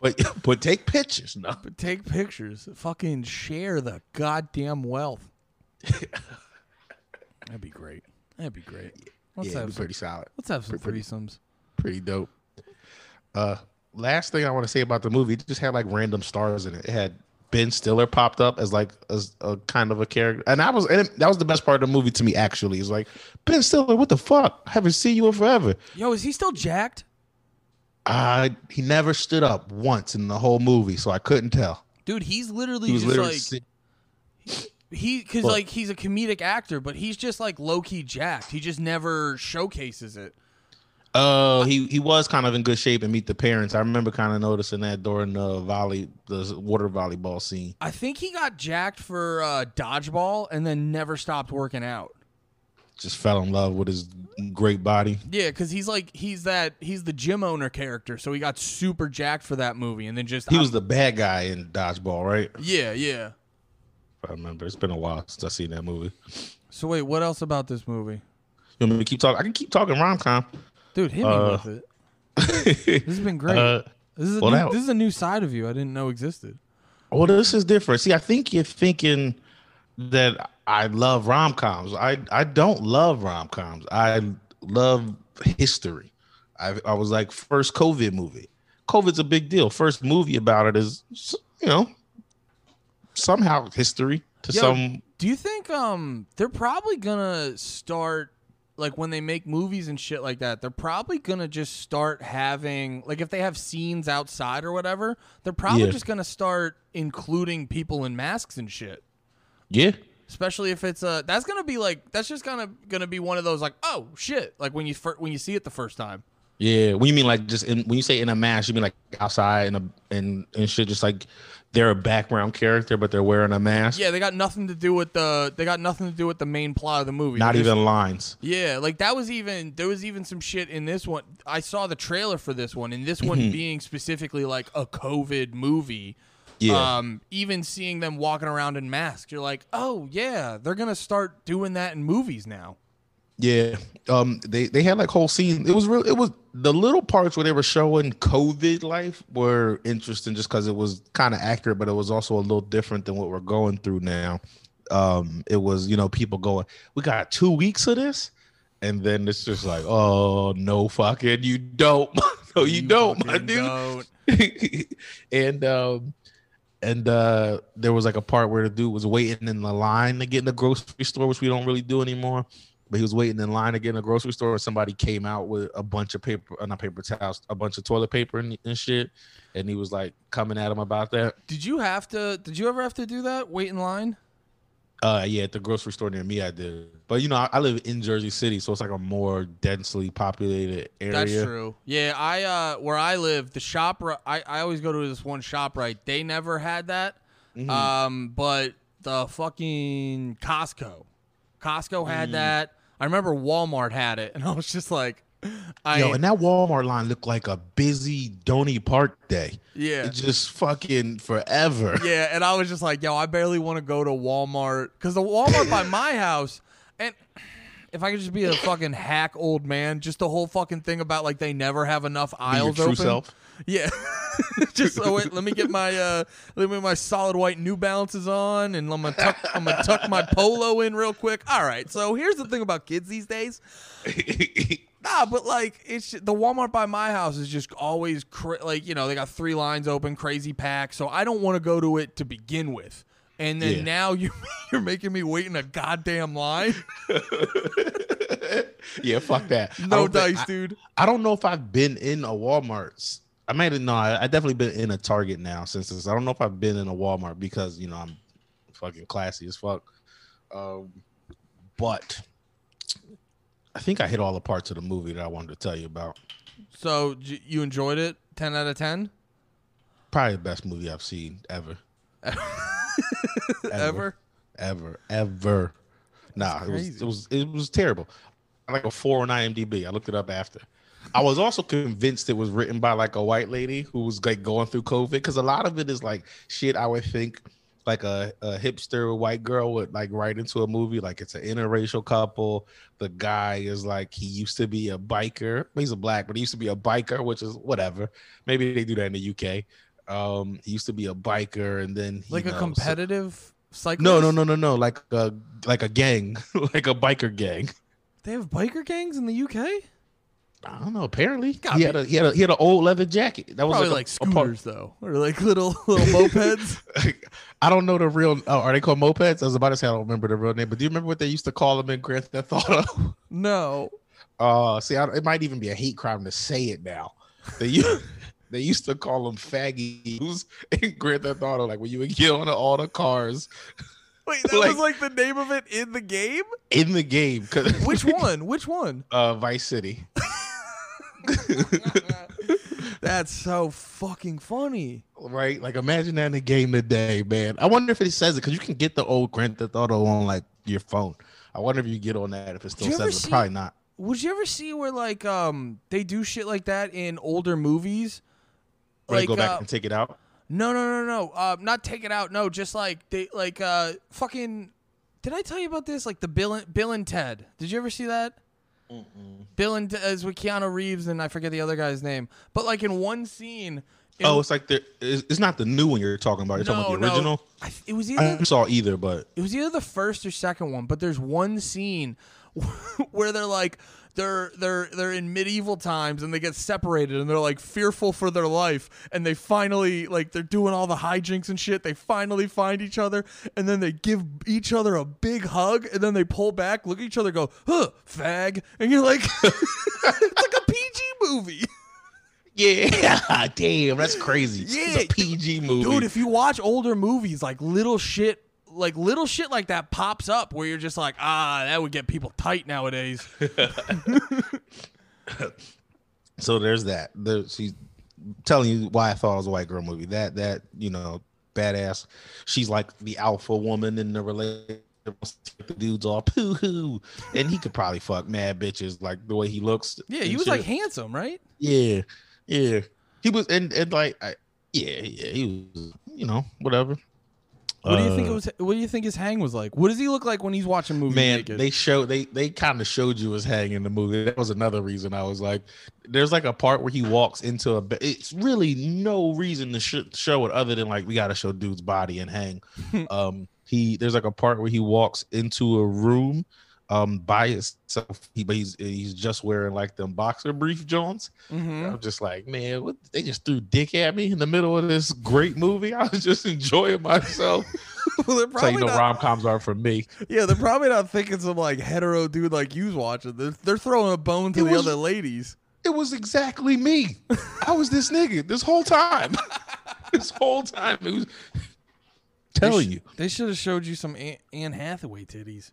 But but take pictures. No, But take pictures. Fucking share the goddamn wealth. [LAUGHS] That'd be great. That'd be great. Let's yeah, have be some, pretty solid. let's have some pretty- threesomes. pretty dope. Uh, last thing I want to say about the movie, it just had like random stars in it. It had Ben Stiller popped up as like as a kind of a character, and that was and it- that was the best part of the movie to me. Actually, is like Ben Stiller, what the fuck? I haven't seen you in forever. Yo, is he still jacked? Uh, he never stood up once in the whole movie, so I couldn't tell. Dude, he's literally He just literally like he because like he's a comedic actor, but he's just like low key jacked. He just never showcases it. Uh, he he was kind of in good shape and meet the parents. I remember kind of noticing that during the volley, the water volleyball scene. I think he got jacked for uh, dodgeball and then never stopped working out. Just fell in love with his great body. Yeah, because he's like he's that he's the gym owner character, so he got super jacked for that movie, and then just He was the bad guy in Dodgeball, right? yeah yeah. If I remember. It's been a while since I've seen that movie. So wait, what else about this movie, You want me to keep talking? I can keep talking rom com. Dude? Hit me Uh, with it. This has been [LAUGHS] great. Uh, this is a well, new, that- this is a new side of you I didn't know existed. well, this is different. See, I think you're thinking that I love rom coms. I I don't love rom coms. I love history. I I was like first COVID movie. COVID's a big deal. First movie about it is you know somehow history to Yo, some. Do you think um they're probably gonna start like when they make movies and shit like that, they're probably gonna just start having like if they have scenes outside or whatever, they're probably Yeah. just gonna start including people in masks and shit. Yeah, Especially if it's uh that's gonna be like that's just gonna gonna be one of those like oh shit like when you fir- when you see it the first time. yeah. When you mean like just in, when you say in a mask, you mean like outside and a and and shit, just like they're a background character, but they're wearing a mask. Yeah, they got nothing to do with the they got nothing to do with the main plot of the movie. Not They're even lines. Yeah, like that was even there was even some shit in this one. I saw the trailer for this one, and this one being specifically like a COVID movie. Yeah. Um, even seeing them walking around in masks, you're like, oh yeah, they're gonna start doing that in movies now. Yeah. Um they they had like whole scenes. It was real it was the little parts where they were showing COVID life were interesting just because it was kind of accurate, but it was also a little different than what we're going through now. Um it was, you know, people going, We got two weeks of this, and then it's just like, oh no fucking you don't. [LAUGHS] no, you, don't, my dude. don't. [LAUGHS] and um and uh there was like a part where the dude was waiting in the line to get in the grocery store, which we don't really do anymore. But he was waiting in line to get in the grocery store, and somebody came out with a bunch of paper, uh, not paper towels, a bunch of toilet paper and, and shit. And he was like coming at him about that. Did you have to? Did you ever have to do that? Wait in line? Uh, yeah, at the grocery store near me, I did. But you know, I, I live in Jersey City, so it's like a more densely populated area. That's true. Yeah, I uh where I live, the shop I I always go to this one shop right. They never had that. Mm-hmm. Um but the fucking Costco. Costco Mm. had that. I remember Walmart had it and I was just like I Yo, and that Walmart line looked like a busy Dorney Park day. yeah. It just fucking forever. [LAUGHS] Yeah, and I was just like, yo, I barely want to go to Walmart because the Walmart by [LAUGHS] my house, and if I could just be a fucking hack old man, just the whole fucking thing about like they never have enough aisles true open. self. Yeah, [LAUGHS] just so wait, let me get my uh, let me get my solid white New Balances on, and I'm gonna tuck I'm gonna tuck my polo in real quick. All right, so here's the thing about kids these days. [LAUGHS] Nah, but like it's the Walmart by my house is just always cra- like you know they got three lines open, crazy pack. So I don't want to go to it to begin with, and then Yeah. now you [LAUGHS] you're making me wait in a goddamn line. yeah, fuck that. No don't think- dice, dude. I, I don't know if I've been in a Walmart. I might have no. I, I definitely been in a Target now since this. I don't know if I've been in a Walmart because you know I'm fucking classy as fuck. Um, but I think I hit all the parts of the movie that I wanted to tell you about. So you enjoyed it? Ten out of ten? Probably the best movie I've seen ever. [LAUGHS] Ever? ever, ever. Nah, it was it was it was terrible. I like a four on IMDb. I looked it up after. I was also convinced it was written by like a white lady who was like going through COVID because a lot of it is like shit. I would think like a, a hipster white girl would like write into a movie like it's an interracial couple. The guy is like he used to be a biker. He's a black, but he used to be a biker, which is whatever. Maybe they do that in the UK. Um, he used to be a biker, and then he Like a competitive cyclist? no, no, no, no, no. Like a like a gang, [LAUGHS] like a biker gang. They have biker gangs in the UK? I don't know. Apparently, he had a he had a he had an old leather jacket. That was Probably like, like, a, a scooters though, or like little [LAUGHS] little mopeds. [LAUGHS] I don't know the real. Oh, are they called mopeds? I was about to say I don't remember the real name, but do you remember what they used to call them in Grand Theft Auto? [LAUGHS] No, Uh, see, I, it might even be a hate crime to say it now. They used, they used to call them faggies in Grand Theft Auto, like when you would get on all the cars wait, that Like- was like the name of it in the game. in the game. Which one? Which one? Uh, Vice City. [LAUGHS] That's so fucking funny. Right? Like imagine that in a game today, man. I wonder if it says it because you can get the old Grand Theft Auto on like your phone. I wonder if you get on that if it still says ever it. see- Probably not. Would you ever see where like um they do shit like that in older movies? Or you Like go back uh, and take it out. no no no no uh not take it out no just like they like uh fucking did I tell you about this like the Bill and, Bill and Ted did you ever see that? Bill and uh, Ted is with Keanu Reeves and I forget the other guy's name but like in one scene Oh, it's like the it's, not the new one you're talking about. You're talking about the original. I, it was I either haven't saw either, but it was either the first or second one, but there's one scene [LAUGHS] where they're like they're they're they're in medieval times and they get separated and they're like fearful for their life and they finally like they're doing all the hijinks and shit. They finally find each other and then they give each other a big hug and then they pull back, look at each other, go, huh, fag, and you're like [LAUGHS] it's like a PG movie. yeah, [LAUGHS] damn, that's crazy. Yeah, it's a PG movie, Dude, if you watch older movies, like little shit, like little shit like that pops up where you're just like, ah, that would get people tight nowadays. [LAUGHS] so there's that. There, she's telling you why I thought it was a white girl movie. That that you know, badass. She's like the alpha woman in the relationship. The dude's all poo hoo, and he could probably fuck mad bitches like the way he looks. Yeah, he was shit. like handsome, right? Yeah, yeah. He was, and and like, I, yeah, yeah. He was, you know, whatever. What do you think it Uh, was? What do you think his hang was like? What does he look like when he's watching movies Man, naked? they show they they kind of showed you his hang in the movie. That was another reason I was like, there's like a part where he walks into a. It's really no reason to sh- show it other than like we got to show dude's body and hang. [LAUGHS] um, he there's like a part where he walks into a room, um, by himself. He but he's he's just wearing like them boxer brief Jones. Mhm. I'm just like, man, what they just threw dick at me in the middle of this great movie. I was just enjoying myself. [LAUGHS] well, they're so you probably know, not, rom coms are for me. yeah, they're probably not thinking some like hetero dude like you's watching. They're, they're throwing a bone to It the was- other ladies. It was exactly me. I was this nigga this whole time. [LAUGHS] this whole time. It was tell They sh- you. they should have showed you some Anne Hathaway titties.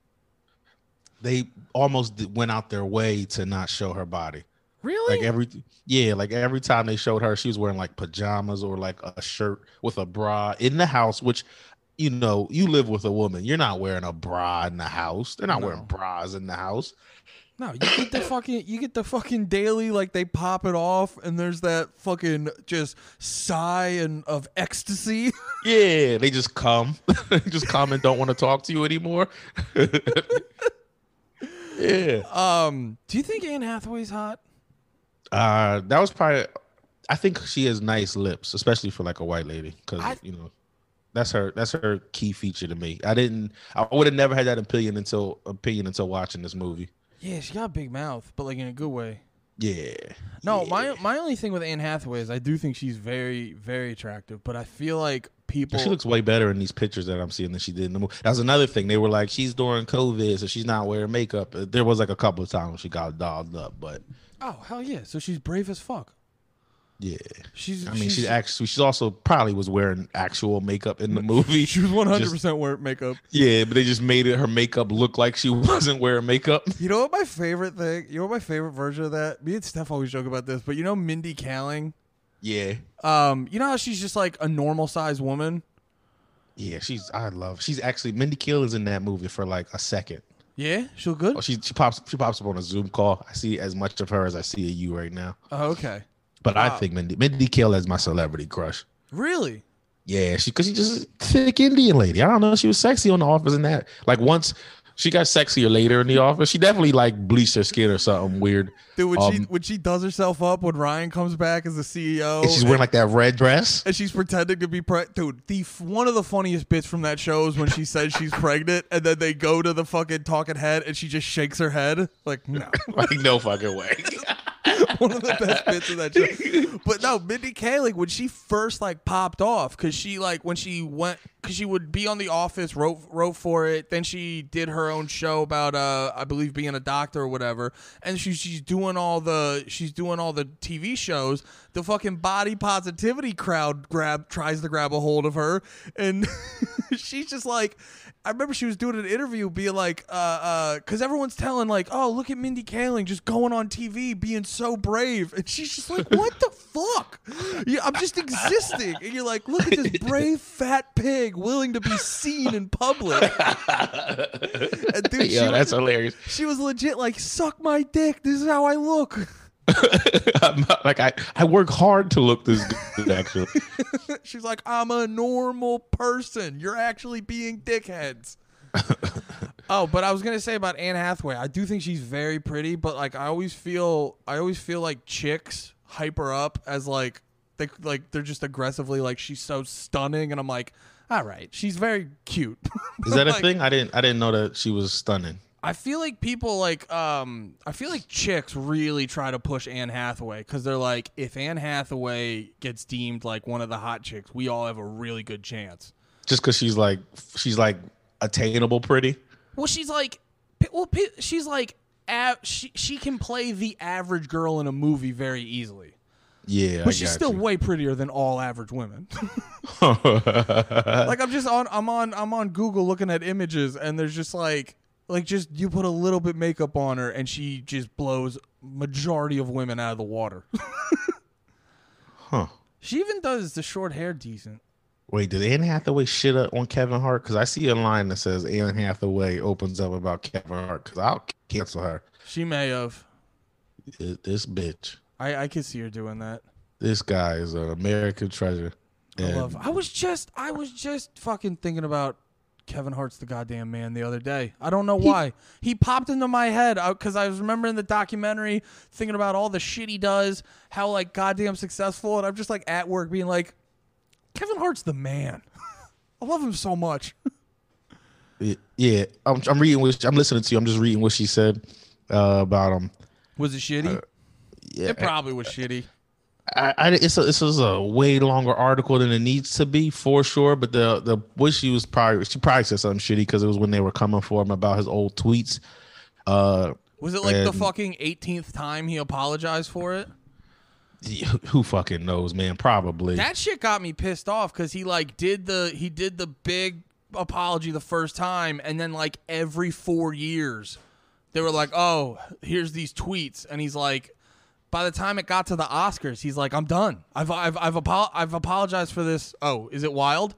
They almost went out their way to not show her body. Really? Like every yeah, like every time they showed her, she was wearing like pajamas or like a shirt with a bra in the house, which you know, you live with a woman. You're not wearing a bra in the house. They're not No. wearing bras in the house. No, you get the fucking you get the fucking daily like they pop it off and there's that fucking just sigh and of ecstasy. Yeah, they just come, [LAUGHS] just come and don't want to talk to you anymore. [LAUGHS] yeah, Um, do you think Anne Hathaway's hot? uh, that was probably. I think she has nice lips, especially for like a white lady, because you know, that's her. That's her key feature to me. I didn't. I would have never had that opinion until opinion until watching this movie. Yeah, she got a big mouth, but like in a good way. Yeah. No, Yeah. my my only thing with Anne Hathaway is I do think she's very very attractive, but I feel like people She looks way better in these pictures that I'm seeing than she did in the movie. That was another thing. They were like, she's during COVID, so she's not wearing makeup. Uh, There was like a couple of times when she got dolled up, but Oh, hell yeah. So she's brave as fuck. Yeah. She's I mean, she's actually she's also probably was wearing actual makeup in the [LAUGHS] movie. she was 100% wearing makeup. Yeah, but they just made it her makeup look like she [LAUGHS] wasn't wearing makeup. You know what my favorite thing? You know what my favorite version of that? Me and Steph always joke about this, but you know Mindy Kaling? Yeah, Um, you know how she's just like a normal sized woman? yeah, she's I love. She's actually Mindy Kaling is in that movie for like a second. Yeah, she look good. Oh, she she pops she pops up on a Zoom call. I see as much of her as I see of you right now. Oh, okay. But I think Mindy Mindy Kaling is my celebrity crush. Really? Yeah, she because she just a thick Indian lady. I don't know. She was sexy on the office and that. Like once she got sexier later in the office. She definitely like bleached her skin or something weird. Dude, when she Um, when she does herself up when Ryan comes back as the CEO, And she's wearing like that red dress. and she's pretending to be pregnant. Dude, the one of the funniest bits from that show is when she says she's [LAUGHS] pregnant, and then they go to the fucking talking head, and she just shakes her head like no. [LAUGHS] like no fucking way. [LAUGHS] [LAUGHS] one of the best bits of that show. But no, Mindy Kaling when she first like popped off because she like when she went because she would be on The Office, wrote wrote for it. Then she did her own show about uh I believe being a doctor or whatever. And she's she's doing all the she's doing all the TV shows. The fucking body positivity crowd grab tries to grab a hold of her, and [LAUGHS] she's just like. I remember she was doing an interview, being like, uh, uh, because everyone's telling like, oh, look at Mindy Kaling just going on TV, being so brave, and she's just like, what the fuck? Yeah, I'm just existing, and you're like, look at this brave fat pig willing to be seen in public. And dude, [LAUGHS] yeah, she, that's hilarious. she was legit like, suck my dick. This is how I look. [LAUGHS] I'm not- like I, I work hard to look this good. Actually, [LAUGHS] She's like, I'm a normal person. You're actually being dickheads. [LAUGHS] oh, but I was gonna say about Anne Hathaway. I do think she's very pretty, but like I always feel, I always feel like chicks hype her up as like they like they're just aggressively like she's so stunning, and I'm like, all right, she's very cute. is that a thing? I didn't, I didn't know that she was stunning. I feel like people like um I feel like chicks really try to push Anne Hathaway because they're like if Anne Hathaway gets deemed like one of the hot chicks, we all have a really good chance. Just because she's like, she's like attainable, pretty. Well, she's like, well, she's like, she she can play the average girl in a movie very easily, Yeah, but I she's still you. way prettier than all average women. [LAUGHS] [LAUGHS] like I'm just on, I'm on, I'm on Google looking at images, and there's just like, like just you put a little bit makeup on her, and she just blows majority of women out of the water. [LAUGHS] huh? she even does the short hair decent. Wait, did Anne Hathaway shit up on Kevin Hart? Because I see a line that says Anne Hathaway opens up about Kevin Hart. Because I'll cancel her. She may have. This bitch, I I could see her doing that. this guy is an American treasure. I love. I was just I was just fucking thinking about Kevin Hart's the goddamn man the other day. I don't know why he popped into my head because I was remembering the documentary, thinking about all the shit he does, how like goddamn successful, and I'm just like at work being like, Kevin Hart's the man. [LAUGHS] I love him so much. [LAUGHS] Yeah, I'm, I'm reading. What, I'm listening to you. I'm just reading what she said uh, about him. Was it shitty? Yeah, it probably was shitty. I, I, it's a, this is a way longer article than it needs to be for sure. But the the what she was probably she probably said something shitty because it was when they were coming for him about his old tweets. Uh, Was it like the fucking 18th time he apologized for it? who fucking knows, man? Probably. That shit got me pissed off because he like did the he did the big apology the first time, and then like every four years, they were like, "Oh, here's these tweets," and he's like, by the time it got to the Oscars, he's like, "I'm done. I've I've I've, apo- I've apologized for this." Oh, is it wild?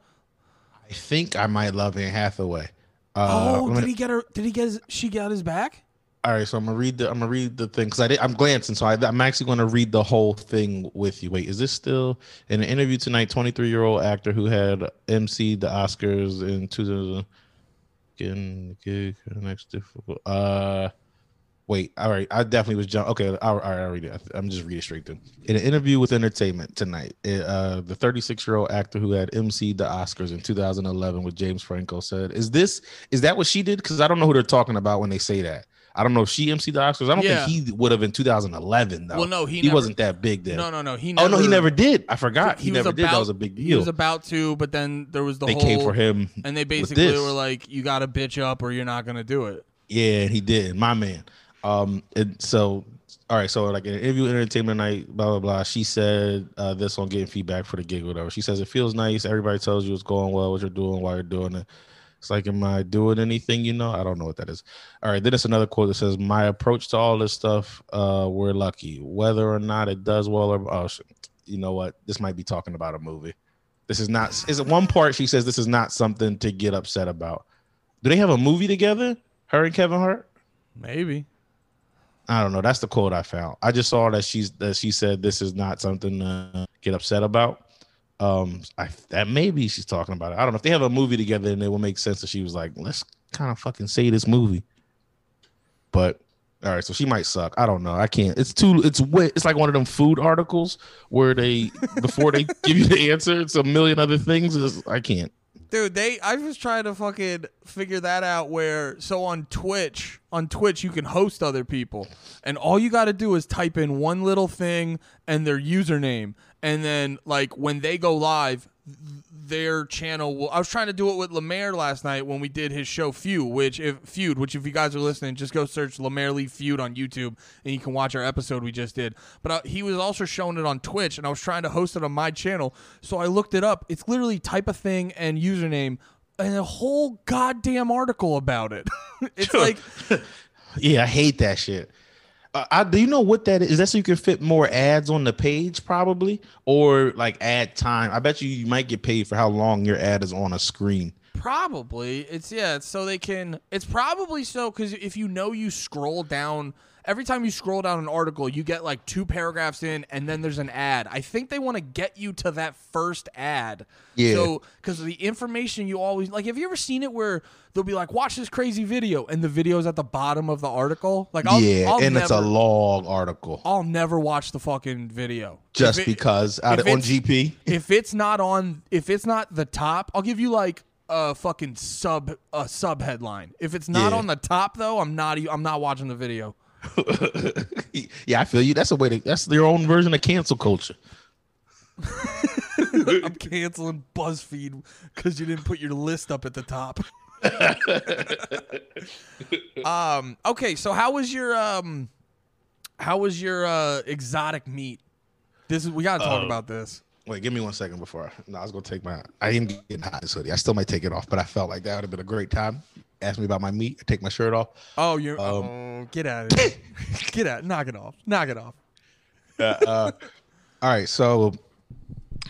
I think I might love Anne Hathaway. Uh, oh, did he get her? Did he get his, she got his back? All right, so I'm gonna read the I'm gonna read the thing because I did, I'm glancing, so I, I'm actually gonna read the whole thing with you. Wait, is this still in an interview tonight? 23 year old actor who had MC'd the Oscars in 2000. Getting gig next difficult. Uh, wait. All right, I definitely was jump. Okay, all right, I'll read it. I'm just reading straight through. In an interview with Entertainment tonight, it, uh, the 36 year old actor who had MC'd the Oscars in 2011 with James Franco said, "Is this is that what she did? Because I don't know who they're talking about when they say that." I don't know if she MC'd the Oscars. I don't Yeah. think he would have in 2011 though. Well, no, he he never- wasn't that big then. No, no, no. He oh never, no, he never did. I forgot. He, was never did. That was a big deal. He was about to, but then there was the they whole came for him. and they basically were like, "You got to bitch up, or you're not gonna do it." Yeah, he did. My man. Um, and so, all right. So, like in an interview, entertainment night, blah blah blah. She said uh, this on getting feedback for the gig, whatever. She says it feels nice. Everybody tells you it's going well, what you're doing, why you're doing it. It's like, am I doing anything? You know, I don't know what that is. All right. Then it's another quote that says, "My approach to all this stuff, uh, we're lucky. Whether or not it does well or oh, you know what? This might be talking about a movie. This is not. Is it one part? She says this is not something to get upset about. Do they have a movie together? Her and Kevin Hart? Maybe. I don't know. That's the quote I found. I just saw that she's that she said this is not something to get upset about. Um, I that maybe she's talking about it. I don't know if they have a movie together, and it will make sense that she was like, let's kind of fucking say this movie. But all right, so she might suck. I don't know. I can't. It's too. It's way. It's like one of them food articles where they before they [LAUGHS] give you the answer, it's a million other things. It's, I can't. Dude, they I was trying to fucking figure that out where so on Twitch, on Twitch you can host other people. And all you got to do is type in one little thing and their username and then like when they go live their channel will I was trying to do it with Lemaire last night when we did his show Feud, which if Feud, which if you guys are listening, just go search Lemaire Lee Feud on YouTube and you can watch our episode we just did. But uh, he was also showing it on Twitch and I was trying to host it on my channel. So I looked it up. It's literally type a thing and username and a whole goddamn article about it. [LAUGHS] it's like [LAUGHS] Yeah, I hate that shit. I, do you know what that is? Is that so you can fit more ads on the page, probably, or like ad time? I bet you you might get paid for how long your ad is on a screen. Probably. It's yeah, it's so they can it's probably so cuz if you know you scroll down every time you scroll down an article, you get like two paragraphs in and then there's an ad. I think they want to get you to that first ad. Yeah. So cuz the information you always like have you ever seen it where they'll be like watch this crazy video and the video is at the bottom of the article? Like I'll, yeah, I'll and never, it's a long article I'll never watch the fucking video. just it- because out on GP. if it's not on if it's not the top i'll give you like a fucking sub a sub headline if it's not Yeah. on the top though i'm not i'm not watching the video [LAUGHS] yeah, I feel you. That's a way to. That's their own version of cancel culture. [LAUGHS] i'm canceling buzzfeed because you didn't put your list up at the top [LAUGHS] um okay so how was your um how was your uh exotic meat this is we gotta talk Uh, about this Wait, give me one second before. I, no, I was gonna take my. I am getting hot in this hoodie. I still might take it off, but I felt like that would have been a great time. Ask me about my meat. I take my shirt off. oh you're Um, oh, get out of here [LAUGHS] get out knock it off knock it off uh, all right, so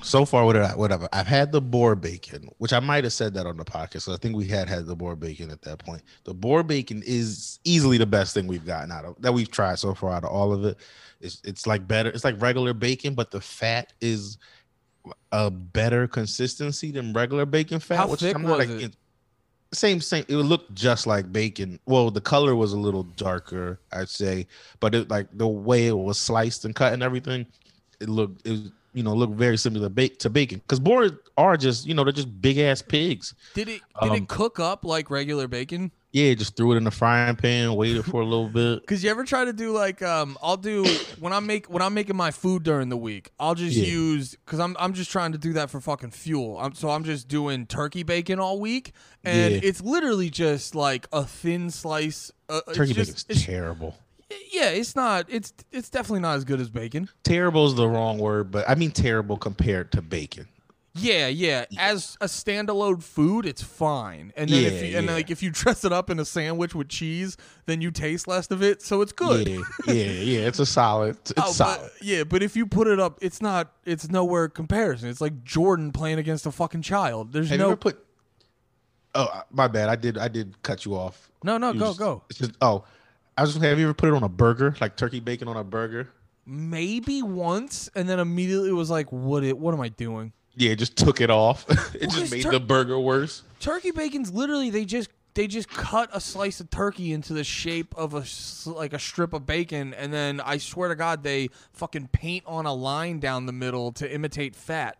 so far, what I, whatever. I've had the boar bacon, which I might have said that on the podcast. So I think we had had the boar bacon at that point. The boar bacon is easily the best thing we've gotten out of that we've tried so far out of all of it. It's it's like better. It's like regular bacon, but the fat is a better consistency than regular bacon fat. How which thick I'm not was it? Same, same. It looked just like bacon. Well, the color was a little darker, I'd say, but it like the way it was sliced and cut and everything, it looked it was, you know looked very similar to, to bacon. Because boars are just you know they're just big ass pigs. Did it did Um, it cook up like regular bacon? Yeah, just threw it in the frying pan, waited for a little bit. [LAUGHS] Cause you ever try to do like um I'll do when I make when I'm making my food during the week I'll just Yeah. use because I'm I'm just trying to do that for fucking fuel I'm so I'm just doing turkey bacon all week and Yeah. it's literally just like a thin slice uh, Turkey bacon it's- terrible. yeah it's not it's it's definitely not as good as bacon Terrible is the wrong word, but I mean terrible compared to bacon. Yeah, yeah. As a standalone food, it's fine. And then if you, and yeah. like if you [LAUGHS] dress it up in a sandwich with cheese, then you taste less of it, so it's good. Yeah, yeah, yeah. It's a solid. It's Oh, solid. but, yeah, but if you put it up, it's not. It's nowhere comparison. It's like Jordan playing against a fucking child. There's Have you no. ever put? Oh, uh, my bad. I did. I did cut you off. no, no, You go, just- go. It's just, oh, I was just. Have you ever put it on a burger, like turkey bacon on a burger? Maybe once, and then immediately it was like, "What? It? What am I doing?" Yeah, just took it off. [LAUGHS] it just made tur- the burger worse. Turkey bacon's literally they just they just cut a slice of turkey into the shape of a like a strip of bacon, and then I swear to God they fucking paint on a line down the middle to imitate fat.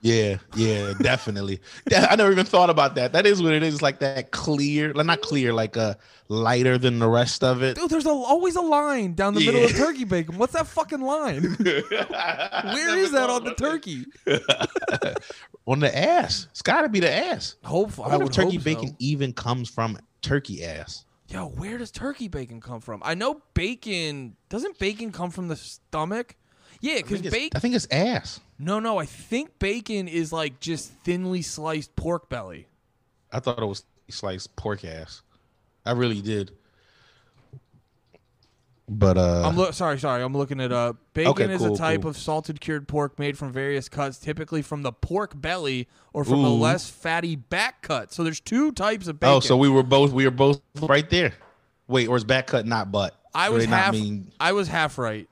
Yeah, yeah, definitely. I never even thought about that. That is what it is. Like that clear, like not clear, like a lighter than the rest of it. Dude, there's a, always a line down the middle of turkey bacon. What's that fucking line? [LAUGHS] Where is that on the turkey? [LAUGHS] on the ass? It's got to be the ass. Hopefully, I turkey bacon so. even comes from turkey ass. Yo, where does turkey bacon come from? I know bacon. Doesn't bacon come from the stomach? Yeah, because bacon. I think it's ass. No, no, I think bacon is like just thinly sliced pork belly. I thought it was sliced pork ass. I really did. But uh, I'm lo- sorry, sorry. I'm looking it up. Bacon Okay, is cool, a type cool. of salted cured pork made from various cuts, typically from the pork belly or from a less fatty back cut. So there's two types of bacon. oh, so we were both we were both right there. Wait, or is back cut not butt? I was half. mean- I was half right.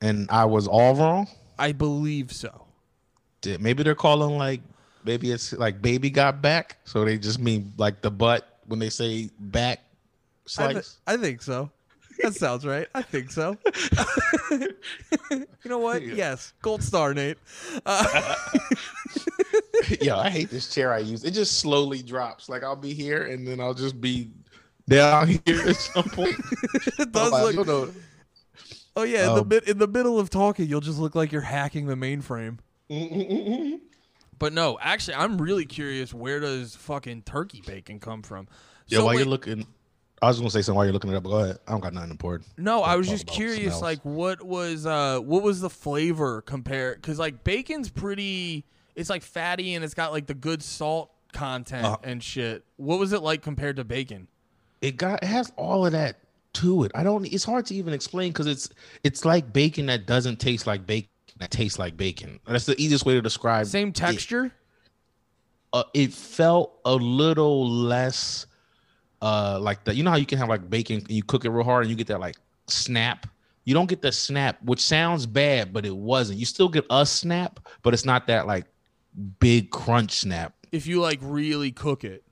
and I was all wrong. I believe so. Did- Maybe they're calling like maybe it's like baby got back, so they just mean like the butt when they say back I, thi- slice. I think so. That sounds right. I think so. [LAUGHS] you know what? Yes, gold star, Nate. Uh, [LAUGHS] Yo, I hate this chair I use. It just slowly drops. Like I'll be here and then I'll just be down here at some point. [LAUGHS] it does Like, look. You know, Oh yeah, in the Um, mid, in the middle of talking, you'll just look like you're hacking the mainframe. [LAUGHS] But no, actually, I'm really curious. Where does fucking turkey bacon come from? yeah, So while wait, you're looking, I was gonna say something while you're looking it up. But go ahead. I don't got nothing important. No, I was just about curious, smells. like what was uh what was the flavor compared? Because like bacon's pretty, it's like fatty and it's got like the good salt content Uh-huh. and shit. What was it like compared to bacon? It got it has all of that to it. I don't. It's hard to even explain because it's it's like bacon that doesn't taste like bacon that tastes like bacon. That's the easiest way to describe. Same it. texture. uh, it felt a little less uh like that. You know how you can have like bacon and you cook it real hard and you get that like snap. You don't get the snap, which sounds bad, but it wasn't. You still get a snap, but it's not that like big crunch snap. If you like really cook it.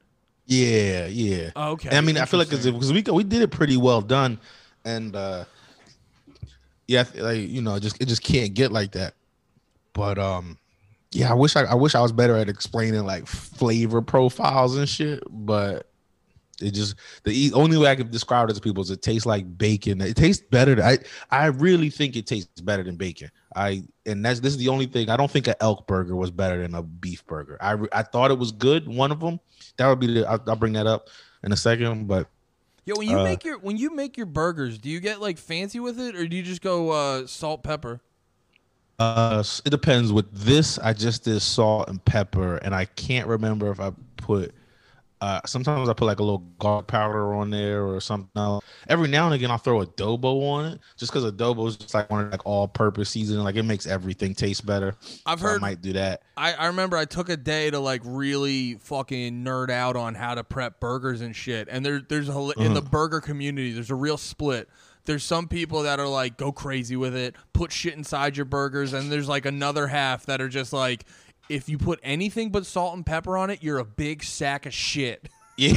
Yeah, yeah. Okay. And I mean, I feel like it's because we we did it pretty well done, and uh yeah, like you know, just it just can't get like that. But um, yeah, I wish I I wish I was better at explaining like flavor profiles and shit. But it just the only way I could describe it to people is it tastes like bacon. It tastes better. Than, I I really think it tastes better than bacon. I and that's this is the only thing. I don't think an elk burger was better than a beef burger. I I thought it was good. One of them. That would be the. I'll, I'll bring that up in a second. But Yo, when you uh, make your when you make your burgers, do you get like fancy with it, or do you just go uh, salt pepper? uh, it depends. With this, I just did salt and pepper, and I can't remember if I put. Uh, sometimes I put like a little garlic powder on there or something. Else. Every now and again, I'll throw adobo on it, just because adobo is just like one of like all-purpose seasoning. Like it makes everything taste better. I've So I might do that. I, I remember I took a day to like really fucking nerd out on how to prep burgers and shit. And there there's a in the burger community, there's a real split. There's some people that are like go crazy with it, put shit inside your burgers, and there's like another half that are just like if you put anything but salt and pepper on it, you're a big sack of shit. [LAUGHS] Yeah,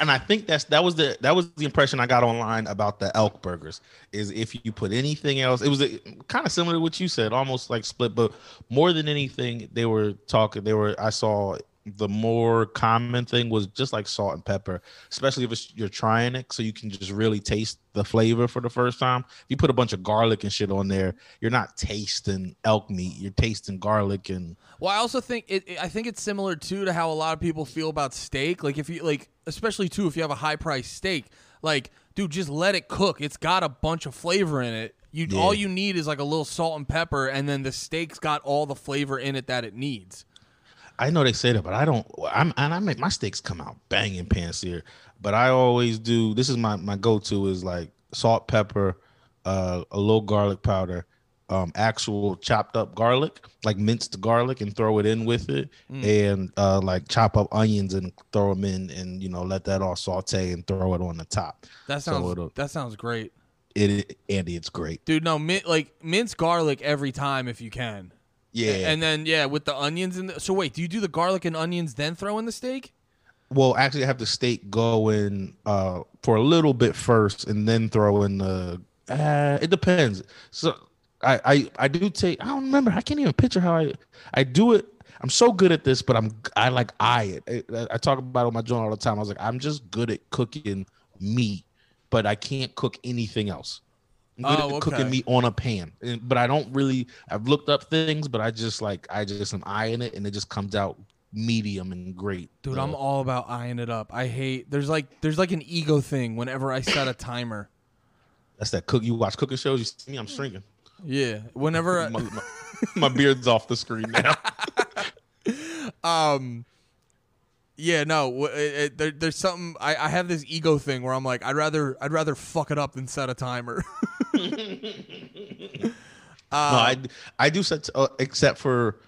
and I think that's that was the that was the impression I got online about the elk burgers. Is if you put anything else, it was kind of similar to what you said, almost like split, but more than anything, they were talking. They were I saw the more common thing was just like salt and pepper, especially if it's, you're trying it, so you can just really taste the flavor for the first time. If you put a bunch of garlic and shit on there, you're not tasting elk meat. You're tasting garlic and Well, I also think it, I think it's similar too to how a lot of people feel about steak. Like if you like, especially too if you have a high price steak, like dude, just let it cook. It's got a bunch of flavor in it. You Yeah. all you need is like a little salt and pepper, and then the steak's got all the flavor in it that it needs. I know they say that, but I don't. I'm and I make my steaks come out banging pants here. But I always do. This is my my go to is like salt, pepper, uh, a little garlic powder, um, actual chopped up garlic, like minced garlic, and throw it in with it, and uh, like chop up onions and throw them in, and you know let that all saute and throw it on the top. That sounds it'll- that sounds great, It Andy, it's great. dude. No, min- like mince garlic every time if you can. Yeah. And then yeah, with the onions and the, so wait, do you do the garlic and onions then throw in the steak? Well, actually, I have the steak go in uh, for a little bit first, and then throw in the. Uh, it depends. So I, I I do take. I don't remember. I can't even picture how I I do it. I'm so good at this, but I'm I like eye it. I, I talk about it on my journal all the time. I was like, I'm just good at cooking meat, but I can't cook anything else. I'm good Oh, at cooking okay. meat on a pan, And- but I don't really. I've looked up things, but I just like I just am eyeing it, and it just comes out medium and great. Dude, Uh, I'm all about eyeing it up. I hate there's like there's like an ego thing whenever I set a timer. That's that cook. You watch cooking shows. You see me. I'm shrinking. Yeah, whenever I- [LAUGHS] My, my, my beard's off the screen now. [LAUGHS] [LAUGHS] um yeah no it, it, there, there's something I, I have this ego thing where i'm like i'd rather i'd rather fuck it up than set a timer [LAUGHS] no, I I do set uh, except for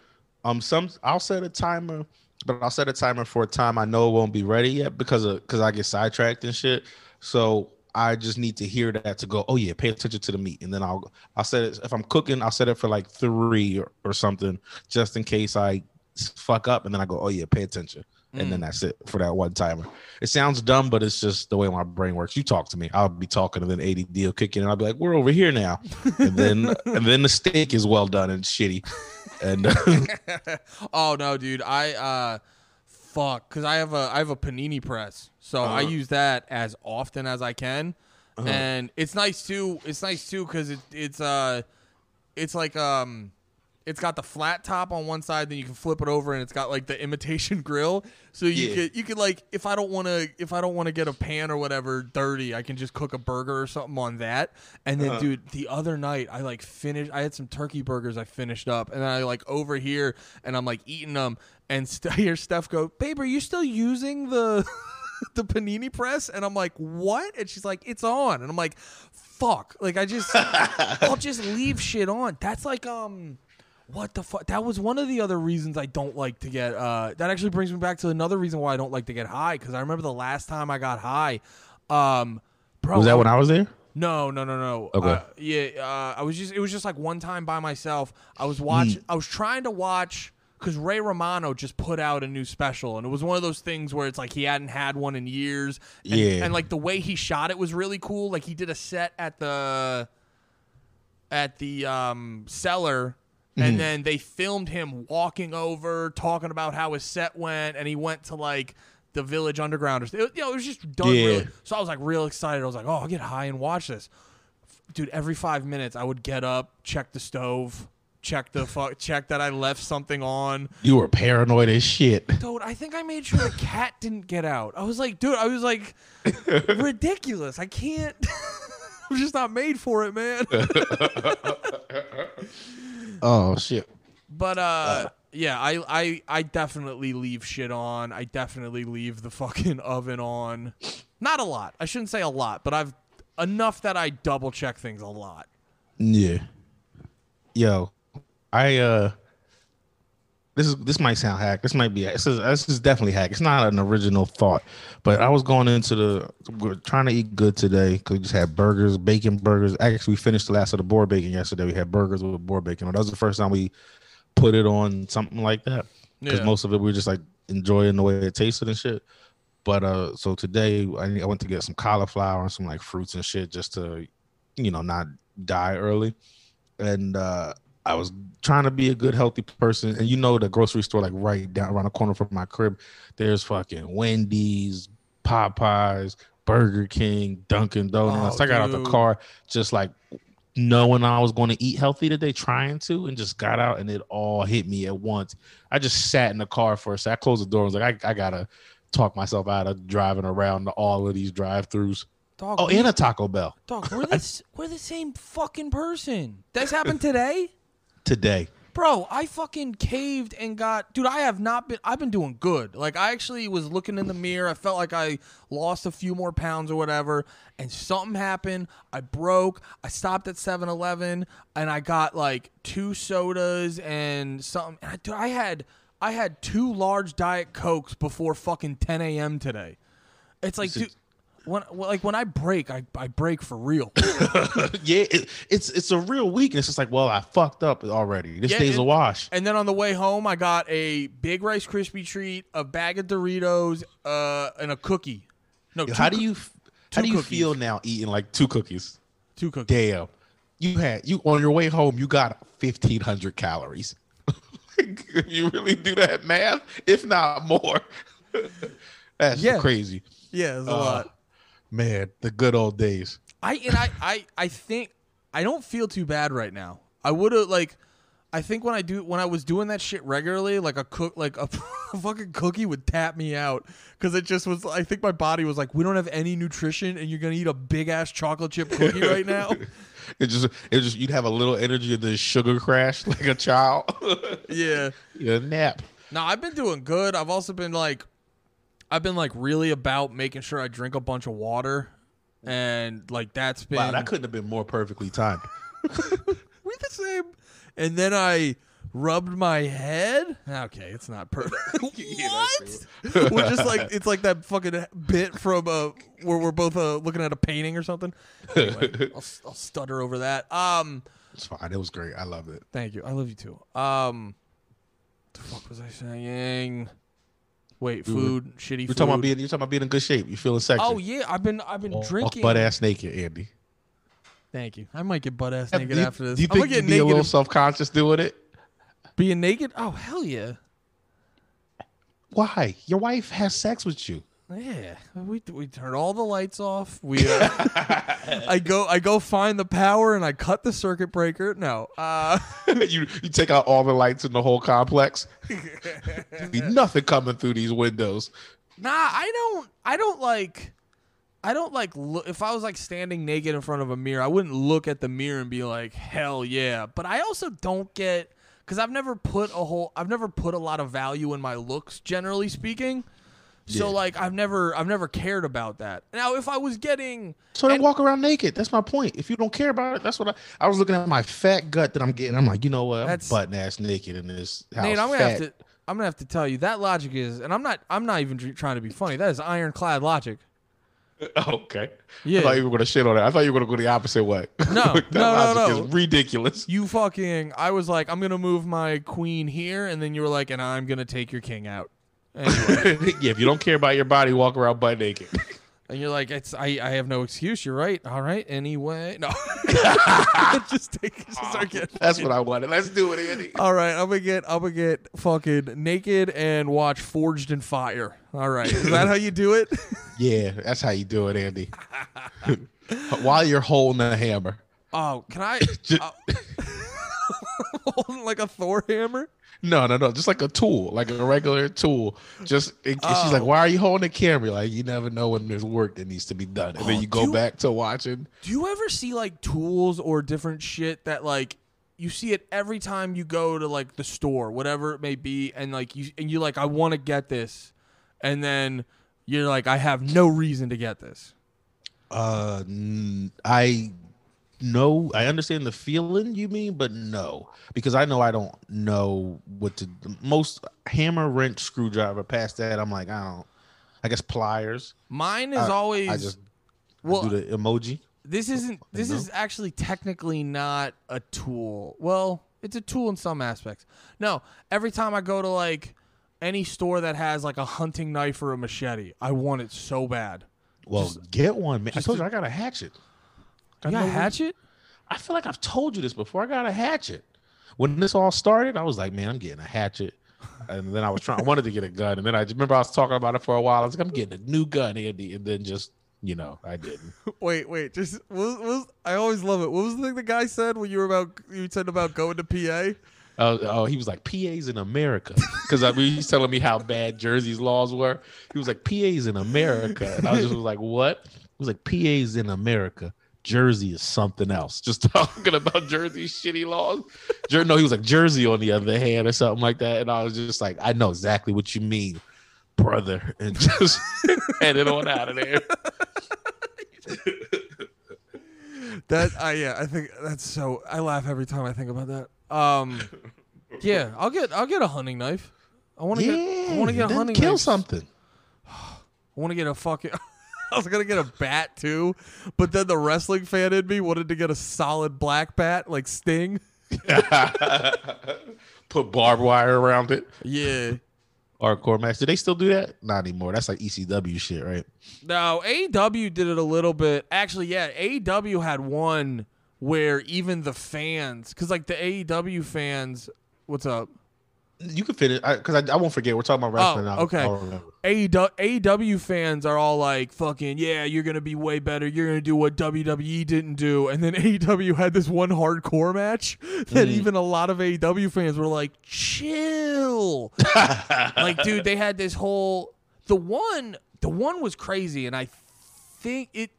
um some. I'll set a timer, but I'll set a timer for a time I know it won't be ready yet because of because I get sidetracked and shit. So I just need to hear that to go. Oh yeah, pay attention to the meat, and then I'll I'll set it if I'm cooking. I'll set it for like three or, or something, just in case I fuck up, and then I go. Oh yeah, pay attention. And then that's it for that one timer. It sounds dumb, but it's just the way my brain works. You talk to me, I'll be talking, and then ADD will kick in, and I'll be like, "We're over here now," and then [LAUGHS] and then the steak is well done and shitty, and [LAUGHS] oh no, dude. I uh fuck cuz I have a I have a panini press. So I Uh-huh. use that as often as I can. And it's nice too. It's nice too cuz it it's uh it's like um it's got the flat top on one side then you can flip it over and it's got like the imitation [LAUGHS] grill. So you Yeah. could you could like if i don't want to if i don't want to get a pan or whatever dirty i can just cook a burger or something on that. And then Uh-huh. dude the other night i like finished i had some turkey burgers i finished up and then i like over here and i'm like eating them and st- [LAUGHS] hear steph go babe are you still using the [LAUGHS] the panini press? And i'm like what? And she's like it's on. And i'm like fuck. Like i just i'll just leave shit on. That's like um what the fuck? That was one of the other reasons I don't like to get. Uh, that actually brings me back to another reason why I don't like to get high. Because I remember the last time I got high, um, bro. was that when I was there? No, no, no, no. Okay. Uh, yeah, uh, I was just. It was just like one time by myself. I was watching. Hmm. I was trying to watch because Ray Romano just put out a new special, and it was one of those things where it's like he hadn't had one in years. And, Yeah. And like the way he shot it was really cool. Like he did a set at the at the um, cellar. Mm-hmm. And then they filmed him walking over, talking about how his set went, and he went to like the Village Underground. Or, it, you know, it was just done Yeah. really. So I was like real excited. I was like, oh, I'll get high and watch this dude every five minutes i would get up check the stove check the fuck, [LAUGHS] check that i left something on You were paranoid as shit. dude i think i made sure the cat didn't get out i was like dude i was like [LAUGHS] ridiculous i can't [LAUGHS] i'm just not made for it man Oh shit. but uh. yeah I, I i definitely leave shit on. I definitely leave the [LAUGHS] fucking oven on. Not a lot. I shouldn't say a lot but i've enough that i double check things a lot. Yeah. Yo, I uh this is this might sound hack. This might be this is this is definitely hack. It's not an original thought, but I was going into the we're trying to eat good today because we just had burgers, bacon burgers. Actually, we finished the last of the boar bacon yesterday. We had burgers with boar bacon. That was the first time we put it on something like that because Yeah. most of it we were just like enjoying the way it tasted and shit. But uh, so today I, I went to get some cauliflower and some like fruits and shit just to, you know, not die early. And uh, I was trying to be a good, healthy person. And you know, the grocery store like right down around the corner from my crib, there's fucking Wendy's, Popeyes, Burger King, Dunkin' Donuts. Oh, I got out the car just like knowing I was going to eat healthy today, trying to, and just got out and it all hit me at once. I just sat in the car for a sec. I closed the door. I was like, I, I gotta talk myself out of driving around to all of these drive-throughs. Dog, Oh, we- and a Taco Bell Dog, we're [LAUGHS] the, we're the same fucking person. This happened today? Today. Bro, I fucking caved and got dude, I have not been I've been doing good. Like I actually was looking in the mirror. I felt like I lost a few more pounds or whatever, and something happened. I broke. I stopped at 7-Eleven and I got like two sodas and something. And I, dude, I had I had two large diet cokes before fucking 10 a.m. today. It's like, dude, when like when I break, I, I break for real. [LAUGHS] yeah, it, it's it's a real weakness. It's just like, well, I fucked up already. This Yeah, day's a wash. And then on the way home, I got a big Rice Krispie treat, a bag of Doritos, uh, and a cookie. No, two How do you how do you cookies. feel now eating like two cookies? two cookies? Damn, you had you on your way home. You got fifteen hundred calories. [LAUGHS] you really do that math, if not more, [LAUGHS] that's Yeah. crazy. Yeah, it's a Uh, lot. Man, the good old days. I and I, I I think I don't feel too bad right now. I would have like. I think when I do when I was doing that shit regularly, like a cook, like a, [LAUGHS] fucking cookie would tap me out because it just was. I think my body was like, we don't have any nutrition, and you're gonna eat a big ass chocolate chip cookie [LAUGHS] right now. It just it just you'd have a little energy of the sugar crash [LAUGHS] like a child. yeah. you nap. No, I've been doing good. I've also been like, I've been like really about making sure I drink a bunch of water, and like that's been Wow, that couldn't have been more perfectly timed. [LAUGHS] we the same. And then I rubbed my head. Okay, it's not perfect. [LAUGHS] What? we're just like it's like that fucking bit from uh where we're both uh, looking at a painting or something. Anyway, [LAUGHS] I'll, I'll stutter over that. Um, It's fine. It was great. I loved it. thank you. I love you too. Um, the fuck was I saying? Wait, were- food, shitty You're food. talking about being you're talking about being in good shape. You feeling sexy. Oh yeah, I've been I've been drinking. butt ass naked, Andy. Thank you. I might get butt ass naked you, after this. do you I'm think you'd be a little self conscious doing it? Being naked? Oh hell yeah. Why? Your wife has sex with you. Yeah, we we turn all the lights off. We uh, [LAUGHS] I go I go find the power and I cut the circuit breaker. No, uh, [LAUGHS] you you take out all the lights in the whole complex. [LAUGHS] Be nothing coming through these windows. nah, I don't I don't like I don't like look if I was like standing naked in front of a mirror, I wouldn't look at the mirror and be like hell yeah. But I also don't get because I've never put a whole I've never put a lot of value in my looks, generally speaking. So Yeah. like I've never I've never cared about that. Now if I was getting So then And- walk around naked. That's my point. If you don't care about it, that's what I. I was looking at my fat gut that I'm getting. I'm like, you know what? I'm butt ass naked in this house. Nate, I'm gonna fat. have to. I'm gonna have to tell you that logic is, and I'm not. I'm not even trying to be funny. That is ironclad logic. [LAUGHS] Okay. Yeah. I thought you were gonna shit on it. I thought you were gonna go the opposite way. [LAUGHS] No, that no, no, no. is ridiculous. You fucking. I was like, I'm gonna move my queen here, and then you were like, and I'm gonna take your king out. Anyway, [LAUGHS] yeah, if you don't care about your body, walk around butt naked. [LAUGHS] and you're like, it's. I. I have no excuse. You're right. All right. Anyway, no. [LAUGHS] just take. Just start getting. That's what I wanted. Let's do it, Andy. All right, I'm gonna get. I'm gonna get fucking naked and watch Forged in Fire. All right, is that how you do it? Yeah, that's how you do it, Andy. While you're holding a hammer. Oh, can I? Ju- uh, [LAUGHS] holding like a Thor hammer? No, no, no. Just like a tool, like a regular tool. Just in case she's like, Oh. "Why are you holding a camera?" Like you never know when there's work that needs to be done, and Oh, then you go do- back to watching. Do you ever see like tools or different shit that like you see it every time you go to like the store, whatever it may be, and like you and you're like, I want to get this, and then you're like, I have no reason to get this. Uh, I know I understand the feeling you mean, but no, because I know I don't know what to. Most hammer, wrench, screwdriver. Past that, I'm like, I don't. I guess pliers. Mine is I- always I just well. do the emoji. this isn't. This is actually technically not a tool. Well, it's a tool in some aspects. No, every time I go to like any store that has like a hunting knife or a machete, I want it so bad. Well, Just- get one, man. I told to- you I got a hatchet. I You got what- hatchet? I feel like I've told you this before. I got a hatchet. When this all started, I was like, man, I'm getting a hatchet. And then I was trying, I wanted to get a gun. And then I remember I was talking about it for a while. I was like, I'm getting a new gun, Andy. And then just, you know, I didn't. [LAUGHS] Wait, wait. Just what was, what was I always love it. What was the thing the guy said when you were about you said about going to PA? Oh, oh, he was like, PA's in America. Because I mean, he's telling me how bad Jersey's laws were. He was like, PA's in America. And I was just like, what? He was like, PA's in America. Jersey is something else. [LAUGHS] Just talking about Jersey's shitty laws. Jer- no, he was like, Jersey on the other hand or something like that. And I was just like, I know exactly what you mean, brother. And just [LAUGHS] headed on out of there. [LAUGHS] That I yeah, I think that's so I laugh every time I think about that. Um Yeah, I'll get I'll get a hunting knife. I want to yeah, get I want to get a hunting kill knife. something. [SIGHS] I want to get a fucking [LAUGHS] I was gonna get a bat too, but then the wrestling fan in me wanted to get a solid black bat like Sting. [LAUGHS] Put barbed wire around it. Yeah. Hardcore match. Do they still do that? Not anymore. That's like ECW shit, right? No, AEW did it a little bit. Actually, yeah, AEW had one where even the fans, because like the AEW fans, what's up? You can fit it because I, I, won't forget. We're talking about wrestling Oh, now. okay. I'll. AEW, AEW fans are all like, fucking, yeah, you're going to be way better. You're going to do what WWE didn't do. And then [LAUGHS] AEW had this one hardcore match that Mm. even a lot of AEW fans were like, chill. [LAUGHS] like, dude, they had this whole. The one, the one was crazy. And I think it.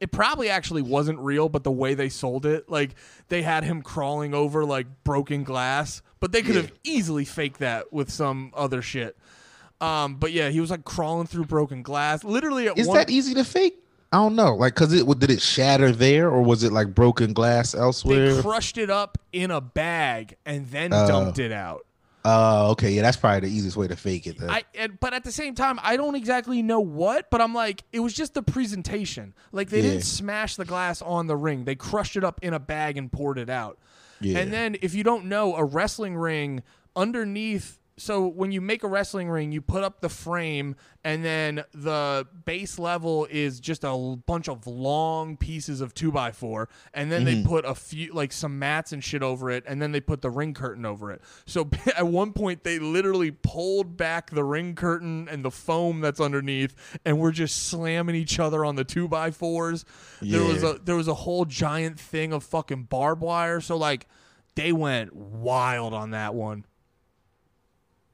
It probably actually wasn't real, but the way they sold it, like they had him crawling over like broken glass, but they could Yeah. have easily faked that with some other shit. Um, but yeah, he was like crawling through broken glass. Literally, at Is one, that easy to fake? I don't know. Like, cause it did it shatter there, or was it like broken glass elsewhere? they crushed it up in a bag and then Oh. dumped it out. Uh, okay, yeah, that's probably the easiest way to fake it. Then. I and, but at the same time, I don't exactly know what, but I'm like, it was just the presentation. Like they Yeah. didn't smash the glass on the ring; they crushed it up in a bag and poured it out. yeah. And then, if you don't know, a wrestling ring underneath so when you make a wrestling ring, you put up the frame, and then the base level is just a bunch of long pieces of two by four, and then they mm-hmm. put a few like some mats and shit over it, and then they put the ring curtain over it. So [LAUGHS] at one point, they literally pulled back the ring curtain and the foam that's underneath, and we're just slamming each other on the two by fours. There was a there was a whole giant thing of fucking barbed wire. So like, they went wild on that one.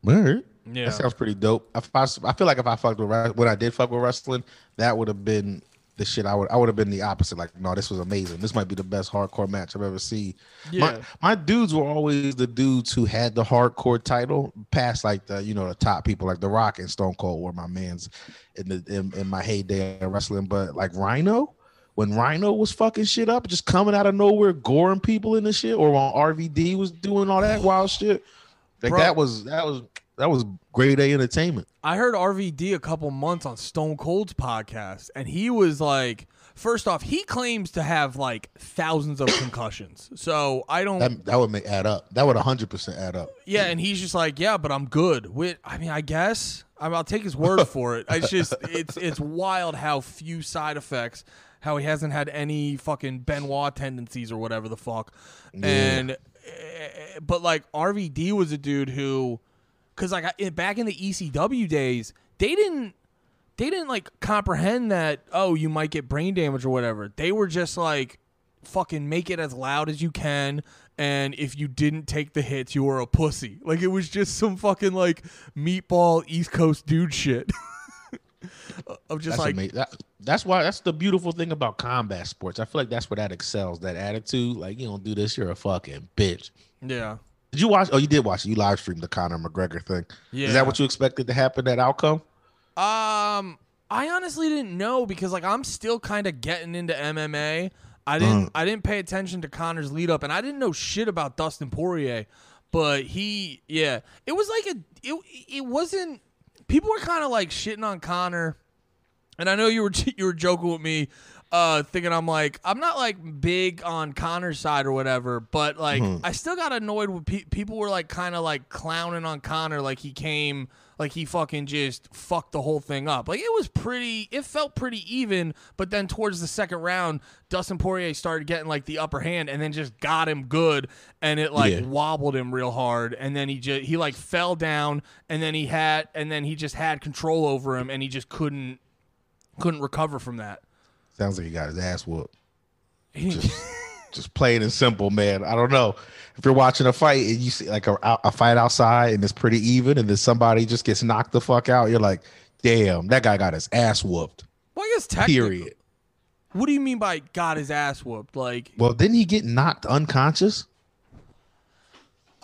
All right. Yeah. That sounds pretty dope. I, I feel like if I fucked with when I did fuck with wrestling, that would have been the shit. I would I would have been the opposite. Like, no, this was amazing. This might be the best hardcore match I've ever seen. My Yeah. my dudes were always the dudes who had the hardcore title, past like the you know the top people like The Rock and Stone Cold were my mans in the in, in my heyday of wrestling. But like Rhino. When Rhino was fucking shit up, just coming out of nowhere, goring people in the shit, or when RVD was doing all that wild shit, like Bro. that was that was that was grade A entertainment. I heard RVD a couple months on Stone Cold's podcast, and he was like, first off, he claims to have like thousands of concussions. So I don't, That that would make add up. That would hundred percent add up. yeah, and he's just like, yeah, but I'm good. With, I mean, I guess I mean, I'll take his word for it. It's just, [LAUGHS] it's it's wild how few side effects, how he hasn't had any fucking Benoit tendencies or whatever the fuck, and eh, but like RVD was a dude who, because like back in the ECW days, they didn't they didn't like comprehend that oh you might get brain damage or whatever. They were just like fucking make it as loud as you can and if you didn't take the hits you were a pussy. Like it was just some fucking like meatball east coast dude shit [LAUGHS] [LAUGHS] of just That's like amazing. That, that's why that's the beautiful thing about combat sports. I feel like that's where that excels. That attitude, like you don't do this, you're a fucking bitch. yeah Did you watch? Oh, you did watch it. You live streamed the Conor McGregor thing. yeah Is that what you expected to happen? That outcome? Um, I honestly didn't know because like I'm still kind of getting into MMA. I didn't I didn't pay attention to Conor's lead up, and I didn't know shit about Dustin Poirier. But he, yeah, it was like a it it wasn't. People were kind of like shitting on Conor, and I know you were [LAUGHS] you were joking with me, uh, thinking I'm like I'm not like big on Conor's side or whatever, but like I still got annoyed when pe- people were like kind of like clowning on Conor, like he came, like he fucking just fucked the whole thing up. Like it was pretty, it felt pretty even, but then towards the second round, Dustin Poirier started getting like the upper hand, and then just got him good, and it like Yeah. wobbled him real hard, and then he just he like fell down, and then he had, and then he just had control over him, and he just couldn't couldn't recover from that. Sounds like he got his ass whooped. Just [LAUGHS] plain and simple, man. I don't know if you're watching a fight and you see like a, a fight outside and it's pretty even, and then somebody just gets knocked the fuck out. You're like, damn, that guy got his ass whooped. well, I guess technically, Period. What do you mean by got his ass whooped? Like, Well, didn't he get knocked unconscious?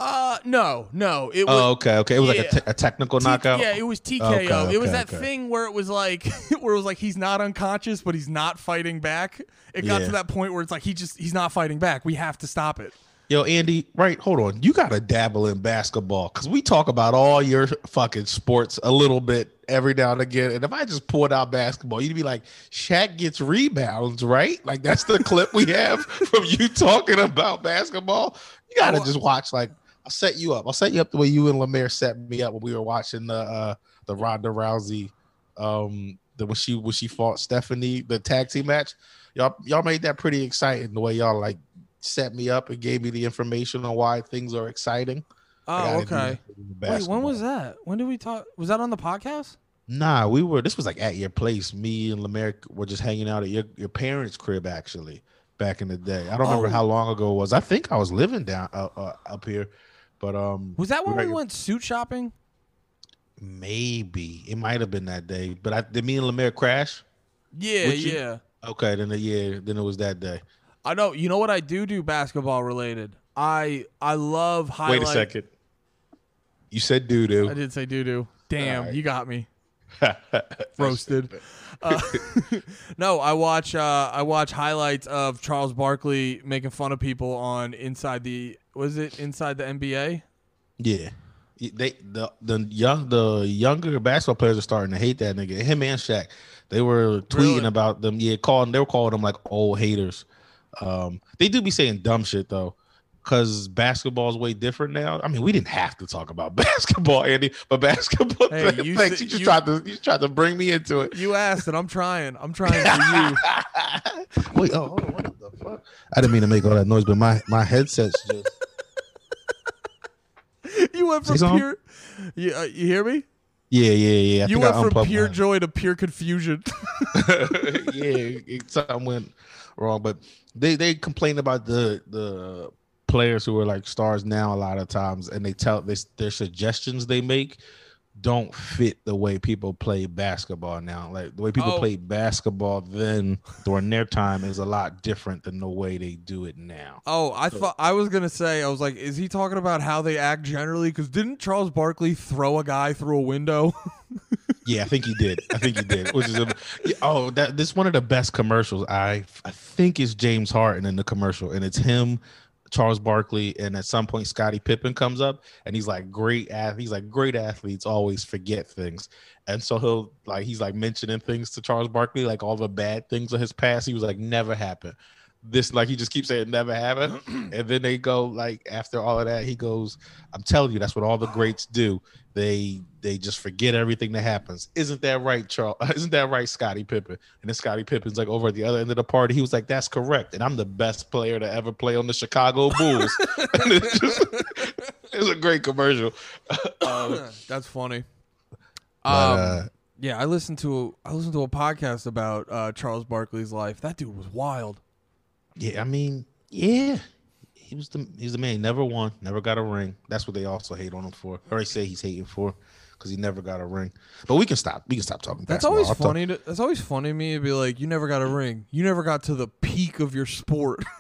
Uh, no, no, it was. Oh, okay, okay. It was like a, te- a technical T- knockout. Yeah, it was TKO. Okay, it was that okay. thing where it was like [LAUGHS] where it was like he's not unconscious, but he's not fighting back. It got Yeah. to that point where it's like he just he's not fighting back. We have to stop it. Yo, Andy, right? Hold on. You got to dabble in basketball because we talk about all your fucking sports a little bit every now and again. And if I just pulled out basketball, you'd be like, Shaq gets rebounds, right? Like that's the clip we have [LAUGHS] from you talking about basketball. You got to Oh, just watch. Like, I'll set you up. I'll set you up the way you and Lemaire set me up when we were watching the uh, the Ronda Rousey, um, the when she when she fought Stephanie, the tag team match. Y'all y'all made that pretty exciting the way y'all like set me up and gave me the information on why things are exciting. Oh, okay. Wait, when was that? When did we talk? Was that on the podcast? Nah, we were. This was like at your place. Me and Lemaire were just hanging out at your, your parents' crib actually back in the day. I don't remember Oh. how long ago it was. I think I was living down uh, uh, up here, but um, Was that when we went suit shopping? Maybe it might have been that day. But I did me and Lemaire crash. Yeah, yeah. Okay, then the, yeah, then it was that day. I know. You know what I do do basketball related. I I love highlight. Wait a second. You said doo doo. I did say doo doo. Damn, Alright. you got me. [LAUGHS] roasted. Uh, [LAUGHS] no, I watch uh, I watch highlights of Charles Barkley making fun of people on inside the was it inside the NBA? Yeah. They the the young the younger basketball players are starting to hate that nigga. Him and Shaq. They were tweeting Really? about them. Yeah, calling they were calling them like old haters. Um, they do be saying dumb shit though. Because basketball is way different now. I mean, we didn't have to talk about [LAUGHS] basketball, Andy, but basketball. Hey, Hey, you thanks. said- you just you- tried to you tried to bring me into it. You asked, and I'm trying. I'm [LAUGHS] trying for you. Wait, oh, hold on, what the fuck? I didn't mean to make all that noise, but my my headset's just. [LAUGHS] You went from pure. You, uh, you hear me? Yeah, yeah, yeah. I you think I went from pure mine. joy to pure confusion. yeah, something went wrong, but they they complain about the the players who are like stars now a lot of times, and they tell this their suggestions they make don't fit the way people play basketball now. Like the way people Oh. play basketball then during their time is a lot different than the way they do it now. oh, I thought I was gonna say. I was like, is he talking about how they act generally? Because didn't Charles Barkley throw a guy through a window? [LAUGHS] Yeah, I think he did. I think he did. Which is a, oh, that this one of the best commercials. I I think it's James Harden in the commercial, and it's him, Charles Barkley, and at some point Scottie Pippen comes up, and he's like great ath- He's like great athletes always forget things, and so he'll like he's like mentioning things to Charles Barkley, like all the bad things of his past. He was like never happened. This like he just keeps saying never happened, [CLEARS THROAT] and then they go like after all of that, he goes, "I'm telling you, that's what all the greats do." they they just forget everything that happens. Isn't that right, Charles? [LAUGHS] Isn't that right, Scottie Pippen? And then Scottie Pippen's like over at the other end of the party. He was like, "That's correct," and I'm the best player to ever play on the Chicago Bulls. [LAUGHS] [LAUGHS] and it's just it's a great commercial. um, That's funny. but, Um, uh, yeah, I listened to I listened to a podcast about uh, Charles Barkley's life. That dude was wild. Yeah, I mean, yeah, he was the he's the man. He never won, never got a ring. That's what they also hate on him for, or they say he's hating for, because he never got a ring. But we can stop. We can stop talking. That's basketball. always I'll talk- funny. To, that's always funny to me to be like, you never got a ring. You never got to the peak of your sport. [LAUGHS]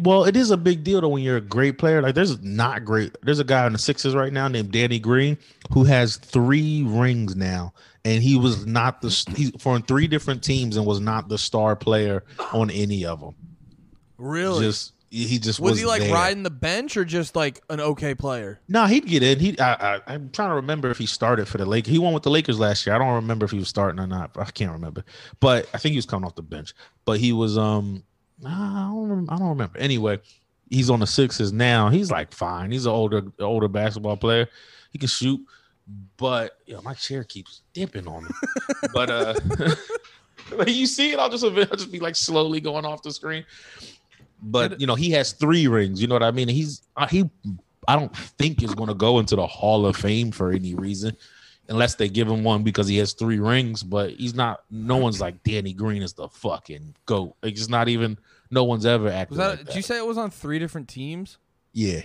Well, it is a big deal though when you're a great player. Like there's not great. There's a guy on the Sixers right now named Danny Green who has three rings now, and he was not the he's for three different teams and was not the star player on any of them. really? Just he just was, was, he like there. riding the bench or just like an okay player? No, he'd get in. He I, I I'm trying to remember if he started for the Lakers. He won with the Lakers last year. I don't remember if he was starting or not. I can't remember. But I think he was coming off the bench. But he was um I don't I don't remember. Anyway, he's on the Sixers now. He's like fine. He's an older older basketball player. He can shoot. But know, my chair keeps dipping on me. [LAUGHS] but uh [LAUGHS] like, you see it, I'll just I'll just be like slowly going off the screen. But you know, he has three rings. You know what I mean? He's uh, he. I don't think is going to go into the Hall of Fame for any reason, unless they give him one because he has three rings. But he's not. No one's like Danny Green is the fucking goat. Like it's not even. No one's ever acted Was that? like did you say it was on three different teams? yeah,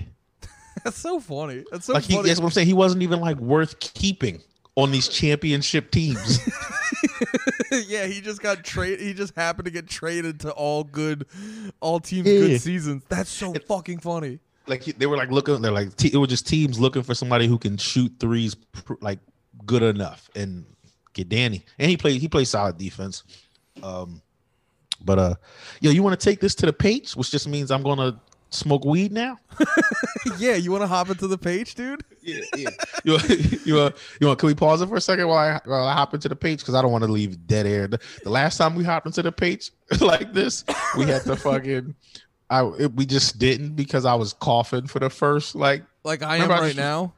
[LAUGHS] That's so funny. That's so like he, funny. that's what I'm saying. He wasn't even like worth keeping on these championship teams. [LAUGHS] yeah, he just got traded. He just happened to get traded to all good, all teams Yeah. good seasons. That's so fucking funny. like they were like looking. They're like it was just teams looking for somebody who can shoot threes pr- like good enough and get Danny. And he played. He played solid defense. Um, but uh, yo, you want to take this to the page, which just means I'm gonna smoke weed now. [LAUGHS] yeah, you want to hop into the page, dude? Yeah, yeah. you want- [LAUGHS] you want you want? Can we pause it for a second while I while I hop into the page because I don't want to leave dead air. The, the last time we hopped into the page [LAUGHS] like this, we had to fucking. I it, we just didn't because I was coughing for the first like Like I am Remember I right just- now.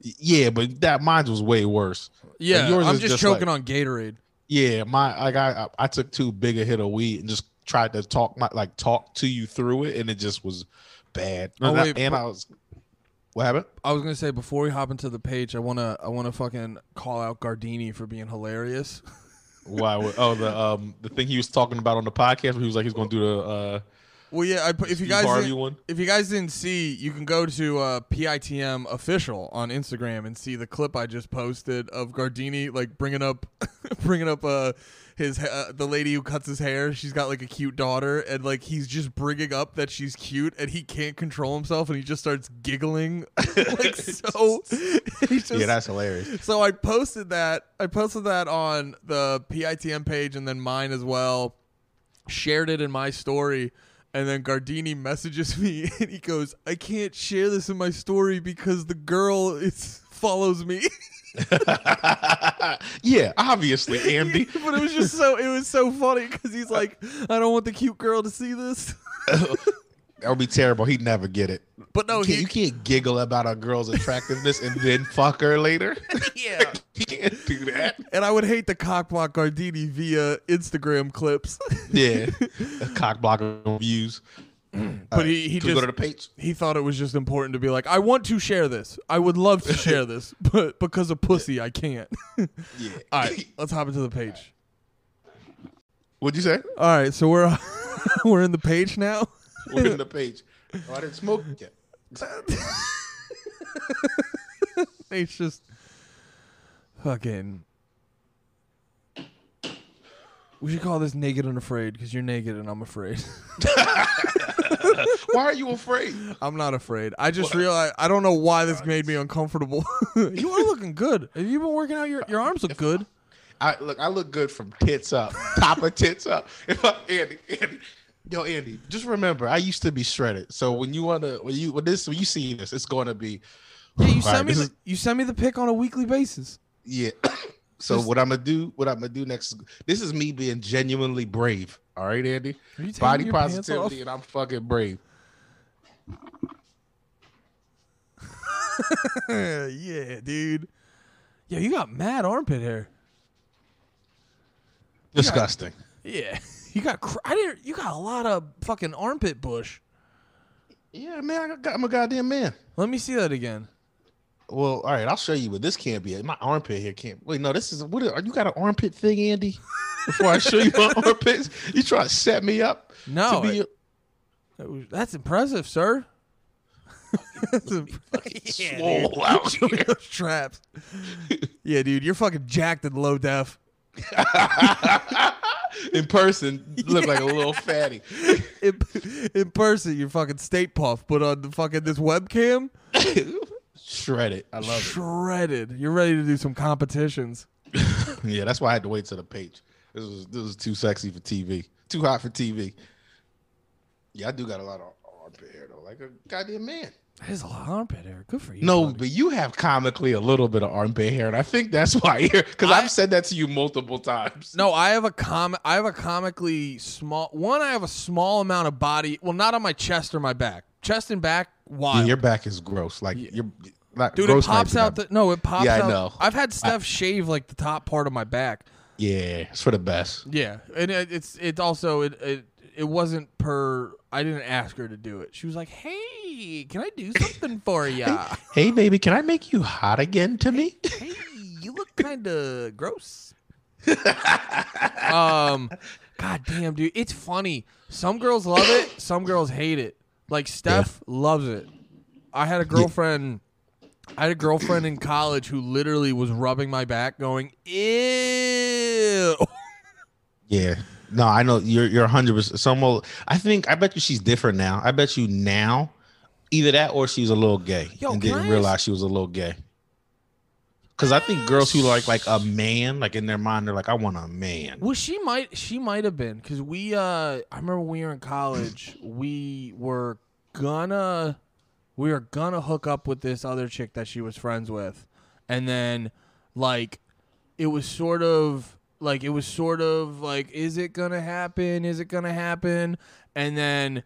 yeah, but that mine was way worse. Yeah, yours I'm just, just choking like- on Gatorade. Yeah, my like I I took too big a hit of weed and just tried to talk my like talk to you through it and it just was bad. Oh, and I- wait, and I was what happened? I was gonna say before we hop into the page, I wanna I wanna fucking call out Gardini for being hilarious. [LAUGHS] Why? Oh, the um the thing he was talking about on the podcast where he was like he's gonna do the uh Well, yeah, I put, if you guys one. if you guys didn't see, you can go to uh, PITM official on Instagram and see the clip I just posted of Gardini like bringing up, [LAUGHS] bringing up uh his uh, the lady who cuts his hair. She's got like a cute daughter, and like he's just bringing up that she's cute, and he can't control himself, and he just starts giggling [LAUGHS] like so. [LAUGHS] Just, Yeah, that's hilarious. so I posted that. I posted that on the PITM page and then mine as well. Shared it in my story. And then Gardini messages [LAUGHS] me and he goes, I can't share this in my story because the girl is follows me. [LAUGHS] yeah, obviously, [LAUGHS] Andy. but it was just so it was so funny because he's like, I don't want the cute girl to see this. [LAUGHS] That would be terrible. He'd never get it. But no, You can't, he, you can't giggle about a girl's attractiveness and then fuck her later. yeah. you can't do that. And I would hate the cockblock Gardini via Instagram clips. Yeah, cock blocker views. Mm. but uh, he, he Can just go to the page? he thought it was just important to be like, I want to share this. I would love to [LAUGHS] share this, but because of pussy, I can't. Yeah. [LAUGHS] All right, let's hop into the page. What'd you say? All right, so we're [LAUGHS] we're in the page now. We're in the page. Oh, I didn't smoke yet. It's just fucking. We should call this naked and afraid because you're naked and I'm afraid. Why are you afraid? I'm not afraid. I just realized I don't know why this made me uncomfortable. [LAUGHS] you are looking good. Have you been working out? Your your arms look good. I look. I look good from tits up, top of tits up. If I, Andy, Andy, yo, Andy, just remember, I used to be shredded. So when you wanna, when you when this, when you see this, it's going to be. Yeah, you send right, me the, is- you send me the pic on a weekly basis. Yeah. [COUGHS] So Just- what I'm gonna do? What I'm gonna do next? This is me being genuinely brave. All right, Andy. Are you taking Body positivity, and I'm fucking brave. [LAUGHS] yeah, dude. Yeah, you got mad armpit hair. Disgusting. Yeah, [LAUGHS] you got. Cr- I didn't. You got a lot of fucking armpit bush. Yeah, man. I got, I'm a goddamn man. Let me see that again. Well, all right, I'll show you, but this can't be it. My armpit here can't. Wait, no, this is what? Are you got an armpit thing, Andy? Before I show you my [LAUGHS] armpits, you try to set me up. No, to be it- That was- That's impressive, sir. That's [LAUGHS] imp- [LAUGHS] Yeah, dude. swole out Show me here. those traps. yeah, dude, you're fucking jacked and low def. In person, you look like a little fatty. In, in person, you're fucking Stay Puft, but on the fucking this webcam, Shredded. I love it. shredded. You're ready to do some competitions. it. [LAUGHS] Yeah, that's why I had to wait to the page. This was this was too sexy for TV. Too hot for TV. Yeah, I do got a lot of armpit hair though, like a goddamn man. That is a lot of armpit hair. Good for you. No, buddy. but you have comically a little bit of armpit hair, and I think that's [LAUGHS] why you're because I- I've said that to you multiple times. No, I have a com. I have a comically small. One, I have a small amount of body. Well, not on my chest or my back. Chest and back, Yeah, wild. your back is gross. Like you're not Dude, gross it pops out. The, no, it pops Yeah, I out. know. I've had Steph shave like the top part of my back. yeah, it's for the best. Yeah, and it, it's it also it, it it wasn't per. I didn't ask her to do it. She was like, "Hey, can I do something for [LAUGHS] ya? Hey, baby, can I make you hot again to me? hey, you look kind of gross." um, god damn, dude, it's funny. Some girls love it. Some girls hate it. Like Steph loves it. I had a girlfriend. I had a girlfriend in college who literally was rubbing my back, going, "Ew." Yeah. No, I know you're you're 100. percent Some will. I think I bet you she's different now. I bet you now, either that or she's a little gay Yo, and didn't realize she was a little gay. Because I think girls who like like a man, like in their mind, they're like, I want a man. Well, she might she might have been because we uh I remember when we were in college we were gonna we were gonna hook up with this other chick that she was friends with, and then like it was sort of like it was sort of like is it gonna happen? Is it gonna happen? And then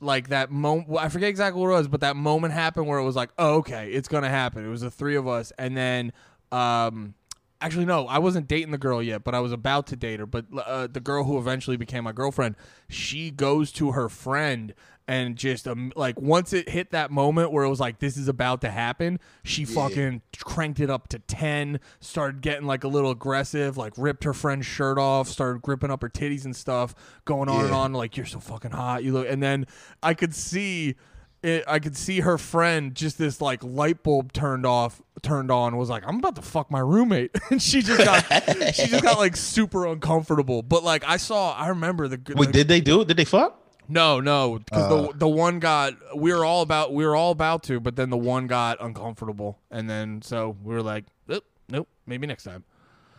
like that moment I forget exactly what it was, but that moment happened where it was like, oh, okay, it's gonna happen. It was the three of us, and then um actually no, I wasn't dating the girl yet, but I was about to date her. But uh, the girl who eventually became my girlfriend, she goes to her friend and just um, like once it hit that moment where it was like this is about to happen, she fucking cranked it up to ten, started getting like a little aggressive, like ripped her friend's shirt off, started gripping up her titties and stuff, going on and on like you're so fucking hot, you look, and then I could see. It, I could see her friend just this like light bulb turned off, turned on. Was like, I'm about to fuck my roommate, [LAUGHS] and she just got, she just got like super uncomfortable. But like, I saw, I remember the, Wait, did they do it? Did they fuck? No, no, because the the one got we were all about we were all about to, but then the one got uncomfortable, and then so we were like, nope, nope, maybe next time.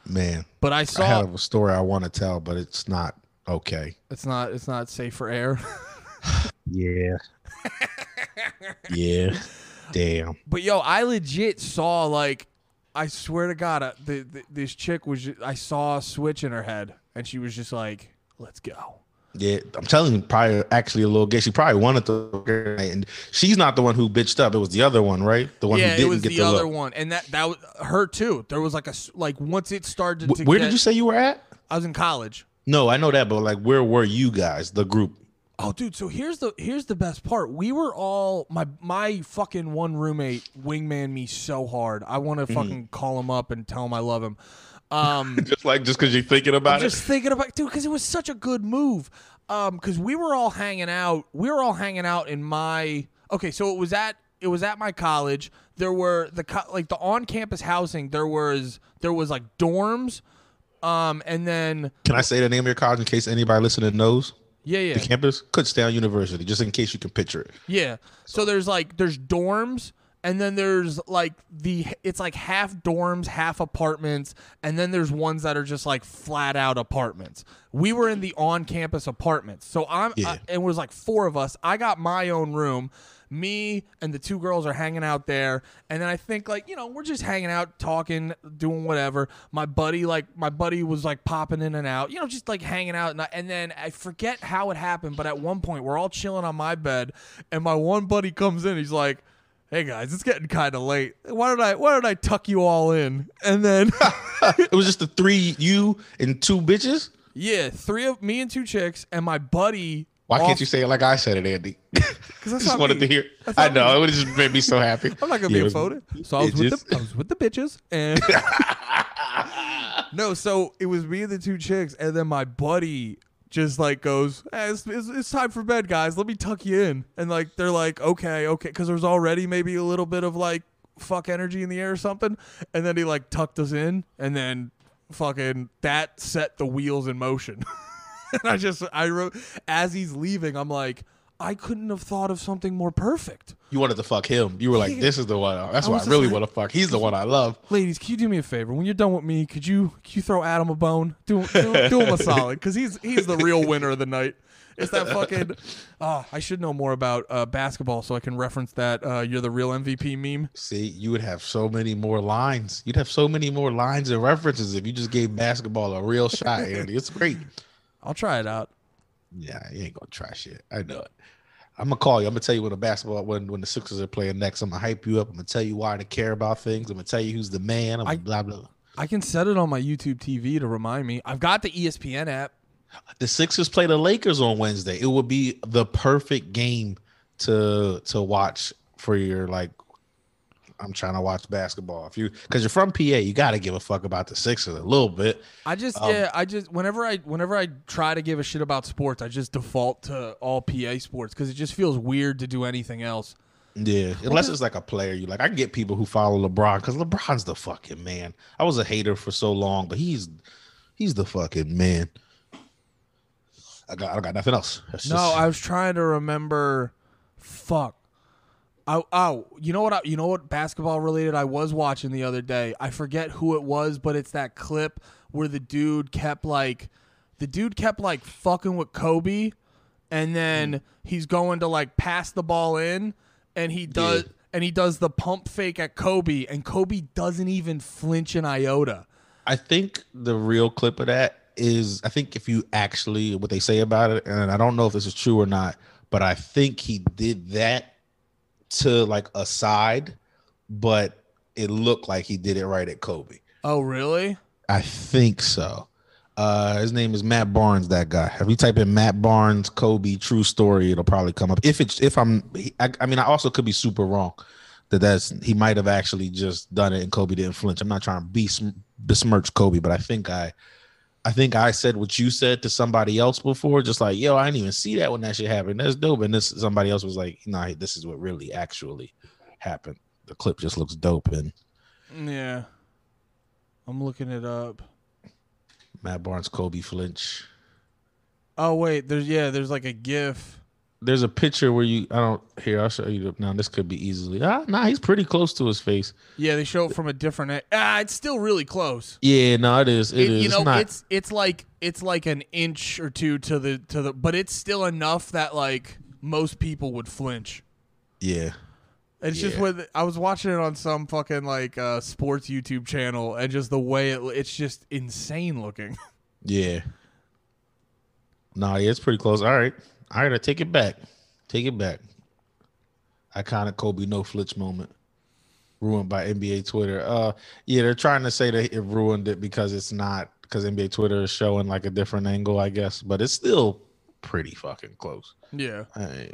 Man, But I saw I have a story I want to tell, but it's not okay. it's not it's not safe for air. [LAUGHS] Yeah. yeah. Damn. but yo, I legit saw like, I swear to God, uh, the, the, this chick was ju- I saw a switch in her head, and she was just like, let's go. Yeah, I'm telling you, probably actually a little gay. She probably wanted to, and she's not the one who bitched up. It was the other one, right? The one yeah, who didn't it was get the the other look. one, and that that was her too. There was like a like once it started to. Where get- did you say you were at? I was in college. No, I know that, but like, where were you guys? The group. Oh, dude. So here's the here's the best part. We were all my my fucking one roommate wingman me so hard. I want to Mm-hmm. fucking call him up and tell him I love him. Um, [LAUGHS] Just like just because you're thinking about I'm just thinking about dude because it was such a good move. Um, because we were all hanging out. We were all hanging out in my. Okay, so it was at it was at my college. There were the co- like the on campus housing. There was there was like dorms. Um, and then Can I say the name of your college in case anybody listening knows? yeah, yeah. The campus, Kutztown University, just in case you can picture it. Yeah. So there's like there's dorms and then there's like the it's like half dorms, half apartments, and then there's ones that are just like flat out apartments. We were in the on-campus apartments. So I'm Yeah. I, and it was like four of us. I got my own room. Me and the two girls are hanging out there, and then I think like you know we're just hanging out, talking, doing whatever. My buddy like my buddy was like popping in and out, you know, just like hanging out. And, I, and then I forget how it happened, but at one point we're all chilling on my bed, and my one buddy comes in. He's like, "Hey guys, it's getting kind of late. Why don't I why don't I tuck you all in?" And then [LAUGHS] [LAUGHS] it was just the three, you and two bitches. yeah, three of me and two chicks, and my buddy. Why can't you say it like I said it, Andy? [LAUGHS] Because I just wanted me. to hear. That's I know me. it would just made me so happy. I'm not gonna Yeah, be a photo. So I was it with the I was with the bitches and no. So it was me and the two chicks, and then my buddy just like goes, hey, it's, it's, "It's time for bed, guys. Let me tuck you in." And like they're like, "Okay, okay," because there's already maybe a little bit of like fuck energy in the air or something. And then he like tucked us in, and then fucking that set the wheels in motion. [LAUGHS] and I just I wrote as he's leaving, I'm like. I couldn't have thought of something more perfect. You wanted to fuck him. You were like, "This is the one. That's I what I really want to fuck. He's the one I love." ladies, can you do me a favor? When you're done with me, could you could you throw Adam a bone? Do do, do him a [LAUGHS] solid because he's he's the real winner of the night. It's that fucking. Oh, [LAUGHS] I should know more about uh, basketball so I can reference that. Uh, you're the real MVP meme. See, you would have so many more lines. You'd have so many more lines and references if you just gave basketball a real shot, Andy. It's great. [LAUGHS] I'll try it out. Yeah, you ain't gonna try shit. I know it. I'm gonna call you. I'm gonna tell you when the basketball when when the Sixers are playing next. I'm gonna hype you up. I'm gonna tell you why to care about things. I'm gonna tell you who's the man. I'm I- blah blah. blah. I can set it on my YouTube TV to remind me. I've got the ESPN app. The Sixers play the Lakers on Wednesday. It would be the perfect game to to watch for your like. I'm trying to watch basketball. If you because you're from PA, you got to give a fuck about the Sixers a little bit. I just Um, yeah, I just whenever I whenever I try to give a shit about sports, I just default to all PA sports because it just feels weird to do anything else. Yeah, unless it's like a player you like. I get people who follow LeBron because LeBron's the fucking man. I was a hater for so long, but he's he's the fucking man. I got I got nothing else. That's No, just- I was trying to remember. Fuck. Oh, oh, you know what? I, you know what? Basketball related. I was watching the other day. I forget who it was, but it's that clip where the dude kept like, the dude kept like fucking with Kobe, and then mm. he's going to like pass the ball in, and he does, Yeah. and he does the pump fake at Kobe, and Kobe doesn't even flinch an iota. I think the real clip of that is I think if you actually what they say about it, and I don't know if this is true or not, but I think he did that to like a side, but it looked like he did it right at Kobe. Oh, really? I think so. Uh, his name is Matt Barnes. That guy. If you type in Matt Barnes, Kobe, true story, it'll probably come up. If it's if I'm, I, I mean, I also could be super wrong. That that's he might have actually just done it and Kobe didn't flinch. I'm not trying to be besmirch Kobe, but I think I, I think I said what you said to somebody else before, just like yo, I didn't even see that when that shit happened. That's dope. And this somebody else was like, nah, this is what really actually happened. The clip just looks dope and. Yeah. I'm looking it up. Matt Barnes, Kobe flinch. Oh wait, there's yeah, there's like a GIF. There's a picture where you I don't here I'll show you now this could be easily ah nah he's pretty close to his face Yeah, they show it from a different. Ah, it's still really close. yeah no it is It- it is you know, not, it's it's like it's like an inch or two to the to the, but it's still enough that like most people would flinch. yeah It's just Yeah. with I was watching it on some fucking like uh, sports YouTube channel, and just the way it it's just insane looking. [LAUGHS] yeah Nah, yeah, it's pretty close. All right. All right, I take it back. Take it back. Iconic Kobe no flitch moment. Ruined by NBA Twitter. Uh yeah, they're trying to say that it ruined it because it's not because NBA Twitter is showing like a different angle, I guess, but it's still pretty fucking close. Yeah. I-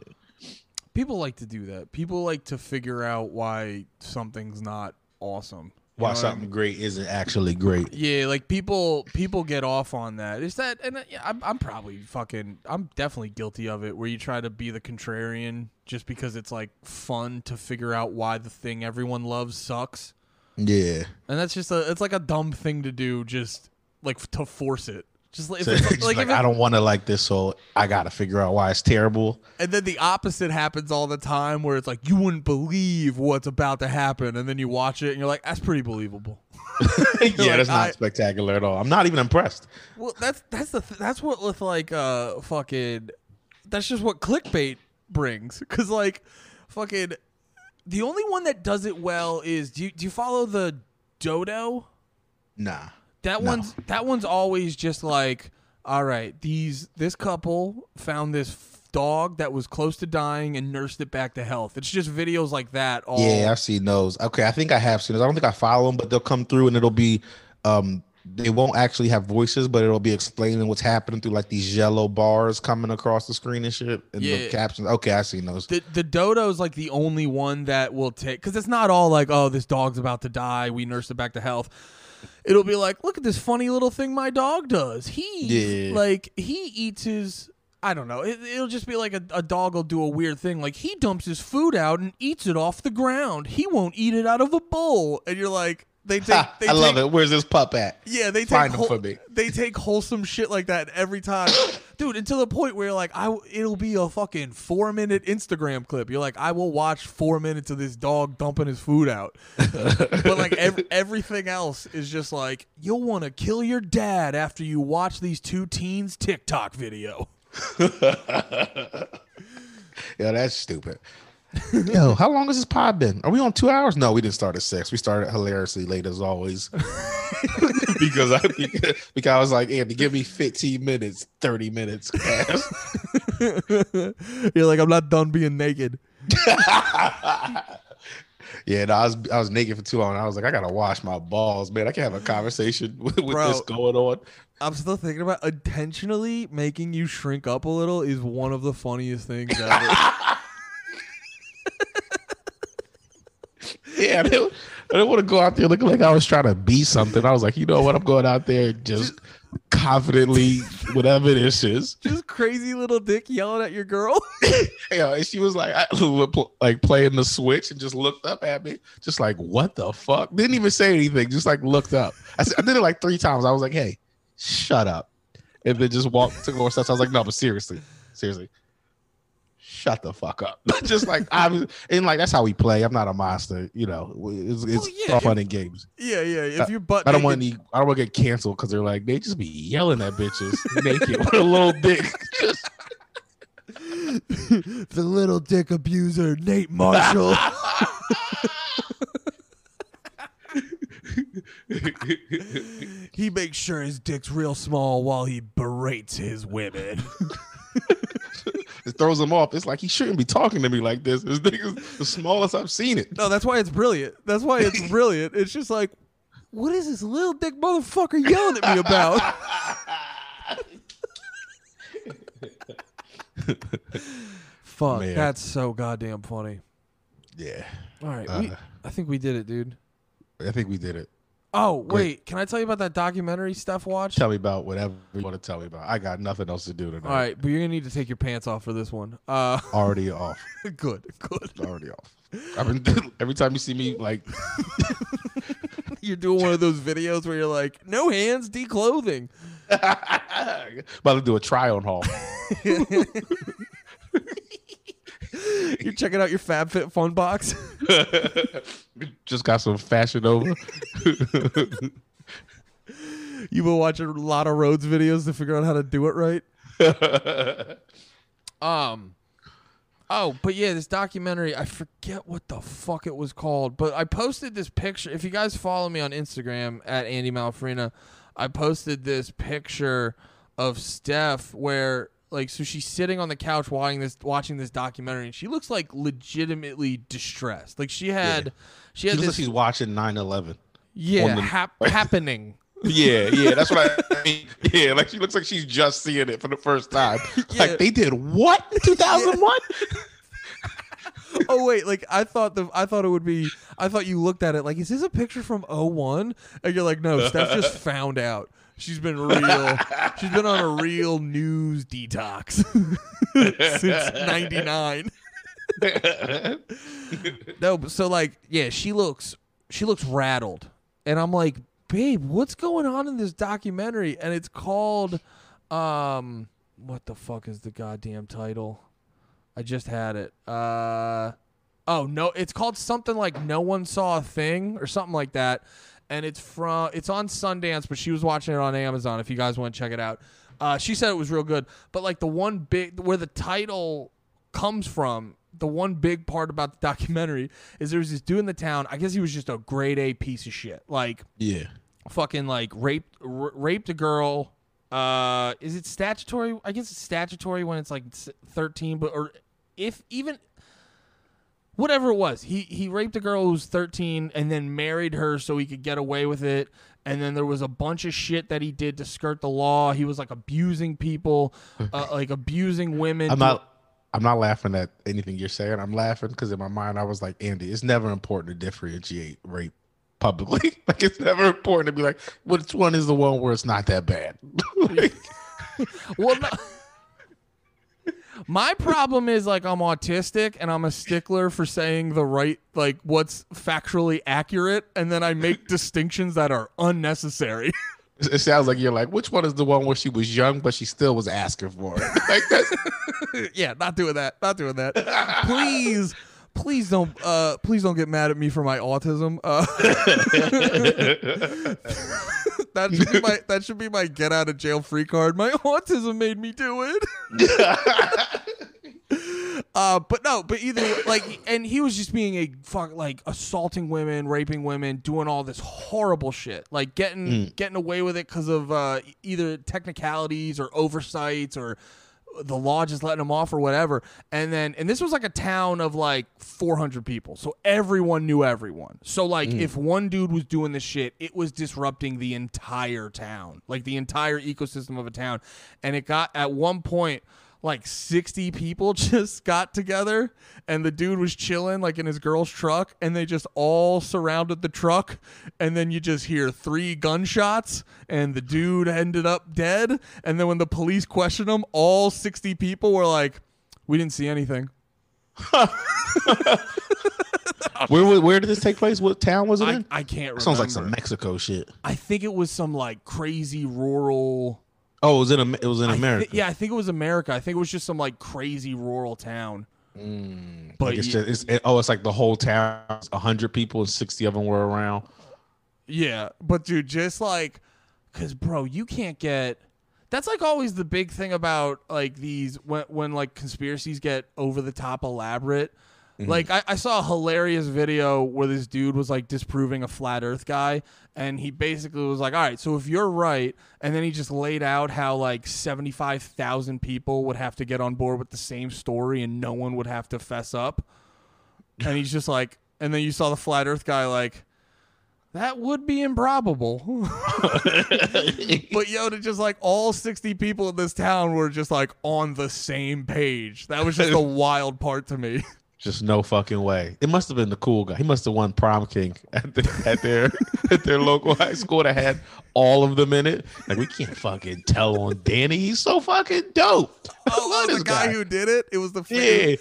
People like to do that. People like to figure out why something's not awesome. You why what I something mean? great isn't actually great. Yeah, like people people get off on that. Is that and uh, yeah, I'm I'm probably fucking I'm definitely guilty of it where you try to be the contrarian just because it's like fun to figure out why the thing everyone loves sucks. Yeah. And that's just a it's like a dumb thing to do just like to force it. Just like, So like, like, I don't want to like this, so I got to figure out why it's terrible. and then the opposite happens all the time where it's like you wouldn't believe what's about to happen and then you watch it and you're like that's pretty believable. [LAUGHS] [LAUGHS] yeah, that's not I- spectacular at all. I'm not even impressed. Well, that's that's the th- that's what with like uh fucking that's just what clickbait brings because like fucking the only one that does it well is do you, do you follow the dodo? Nah. That No. one's that one's always just like all right these this couple found this dog that was close to dying and nursed it back to health. It's just videos like that. All Yeah, I've seen those. Okay, I think I have seen those. I don't think I follow them, but they'll come through and it'll be um they won't actually have voices, but it'll be explaining what's happening through like these yellow bars coming across the screen and shit. And Yeah. the captions. Okay, I've seen those. The the dodo is like the only one that will take because it's not all like oh this dog's about to die we nursed it back to health. It'll be like look at this funny little thing my dog does. He Yeah. like he eats his. I don't know. It, it'll just be like a, a dog will do a weird thing. Like he dumps his food out and eats it off the ground. He won't eat it out of a bowl. And you're like, they [LAUGHS] take. They I love it. Where's this pup at? yeah, they take Find whole- for me. They take wholesome shit like that every time, [LAUGHS] dude. Until the point where like I, it'll be a fucking four minute Instagram clip. You're like, I will watch four minutes of this dog dumping his food out. [LAUGHS] but like ev- everything else is just like you'll want to kill your dad after you watch these two teens TikTok video. Yeah, that's stupid. Yo, how long has this pod been? Are we on two hours? No, we didn't start at six. We started hilariously late as always. [LAUGHS] because I because I was like, Andy, give me 15 minutes, 30 minutes. [LAUGHS] You're like, I'm not done being naked. [LAUGHS] yeah, no, I was I was naked for too long. I was like, I gotta wash my balls, man. I can't have a conversation with, with Bro. this going on. I'm still thinking about intentionally making you shrink up a little is one of the funniest things ever. Yeah, I didn't, I didn't want to go out there looking like I was trying to be something. I was like, you know what? I'm going out there just confidently, whatever this is. Just crazy little dick yelling at your girl. [LAUGHS] [LAUGHS] Yeah, and she was like, I, [LAUGHS] like playing the switch and just looked up at me, just like, what the fuck? Didn't even say anything, just like looked up. I, said, I did it like three times. I was like, hey, shut up. And then just walked, took more steps. I was like, no, but seriously, seriously, shut the fuck up. [LAUGHS] just like, I'm, and like, that's how we play. I'm not a monster, you know, it's, it's Well, yeah, all fun and games. yeah, yeah. If you're butt I don't want any, I don't want to get canceled because they're like, they just be yelling at bitches [LAUGHS] naked with a little dick. [LAUGHS] Just, the little dick abuser, Nate Marshall. he makes sure his dick's real small while he berates his women. It throws him off. It's like he shouldn't be talking to me like this. This dick is the smallest I've seen it. No, that's why it's brilliant. That's why it's [LAUGHS] brilliant. It's just like, what is this little dick motherfucker yelling at me about? [LAUGHS] Fuck, Man. that's so goddamn funny. Yeah, All right, we, Uh. I think we did it, dude. I think we did it. Oh wait, can I tell you about that documentary stuff? Watch. Tell me about whatever you want to tell me about. I got nothing else to do tonight. All right, but you're gonna need to take your pants off for this one. Uh, [LAUGHS] Already off. [LAUGHS] good, good. Already off. I've been [LAUGHS] every time you see me like You're doing one of those videos where you're like, no hands, declothing. about to do a try on haul. [LAUGHS] You're checking out your FabFit Fun box. [LAUGHS] Just got some fashion over. [LAUGHS] You've been watching a lot of roads videos to figure out how to do it right. Um. Oh, but yeah, this documentary, I forget what the fuck it was called, but I posted this picture. If you guys follow me on Instagram at Andy Malfrina, I posted this picture of Steph where like so she's sitting on the couch watching this watching this documentary and she looks like legitimately distressed. Like she had she She had looks like she's watching 9/11. yeah the- hap- [LAUGHS] happening. [LAUGHS] Yeah, yeah, that's what I mean. Yeah, like she looks like she's just seeing it for the first time. [LAUGHS] Yeah. Like they did what in 2001? oh wait, like I thought the I thought it would be I thought you looked at it like is this a picture from 01? And you're like no, Steph just found out. She's been real. [LAUGHS] she's been on a real news detox [LAUGHS] since [LAUGHS] 99. No, but so like, yeah, she looks she looks rattled. And I'm like, "Babe, what's going on in this documentary?" And it's called um what the fuck is the goddamn title? I just had it. Uh oh, no, it's called something like No One Saw a Thing or something like that. And it's from it's on Sundance, but she was watching it on Amazon if you guys want to check it out. Uh, she said it was real good, but like the one big where the title comes from, the one big part about the [LAUGHS] documentary is there was this dude in the town. I guess he was just a grade A piece of shit. Like yeah. fucking like raped r- raped a girl. Uh, is it statutory? I guess it's statutory when it's like thirteen, but or if even whatever it was, he he raped a girl who was thirteen and then married her so he could get away with it. And then there was a bunch of shit that he did to skirt the law. He was like abusing people, uh, [LAUGHS] like abusing women. I'm not I'm not laughing at anything you're saying. I'm laughing because in my mind I was like, Andy, it's never important to differentiate rape publicly. [LAUGHS] like it's never important to be like, which one is the one where it's not that bad? [LAUGHS] Like, Well, no. My problem is like I'm autistic and I'm a stickler for saying the right like what's factually accurate and then I make [LAUGHS] distinctions that are unnecessary. [LAUGHS] it sounds like you're like, which one is the one where she was young but she still was asking for it? [LAUGHS] Like that's yeah, not doing that. Not doing that. Please please don't uh please don't get mad at me for my autism. Uh that should be my that should be my get out of jail free card. My [LAUGHS] autism made me do it. [LAUGHS] Uh, but no, but either like, and he was just being a fuck, like assaulting women, raping women, doing all this horrible shit, like getting getting away with it because of uh, either technicalities or oversights or the law just letting him off or whatever. And then, and this was like a town of like 400 people, so everyone knew everyone. So like, mm. if one dude was doing this shit, it was disrupting the entire town, like the entire ecosystem of a town. And it got at one point like 60 people [LAUGHS] just got together and the dude was chilling like in his girl's truck and they just all surrounded the truck and then you just hear three gunshots and the dude ended up dead and then when the police questioned him all 60 people were like we didn't see anything [LAUGHS] where where did this take place? What town was it I, in? I can't remember Sounds like some Mexico shit. I think it was some like crazy rural Oh, it was in Am- it was in I thi- America. yeah I think it was America I think it was just some like crazy rural town Mm, But like it's just, it's, it, oh, it's like the whole town, hundred people and sixty of them were around. Yeah, but dude, just like, cause bro, you can't get. That's like always the big thing about like these when when like conspiracies get over the top elaborate. Mm-hmm. Like I, I saw a hilarious video where this dude was like disproving a flat Earth guy, and he basically was like, "All right, so if you're right," and then he just laid out how like seventy five thousand people would have to get on board with the same story, and no one would have to fess up. [LAUGHS] And he's just like, and then you saw the flat Earth guy like, that would be improbable. [LAUGHS] but yo, to just like all 60 people in this town were just like on the same page. That was just the [LAUGHS] wild part to me. Just no fucking way. It must have been the cool guy. He must have won prom king at, the, at their [LAUGHS] at their local high school that had all of them in it. Like we can't fucking tell on Danny. He's so fucking dope. [LAUGHS] Oh, love oh, the this guy, who did it? It was the freaking-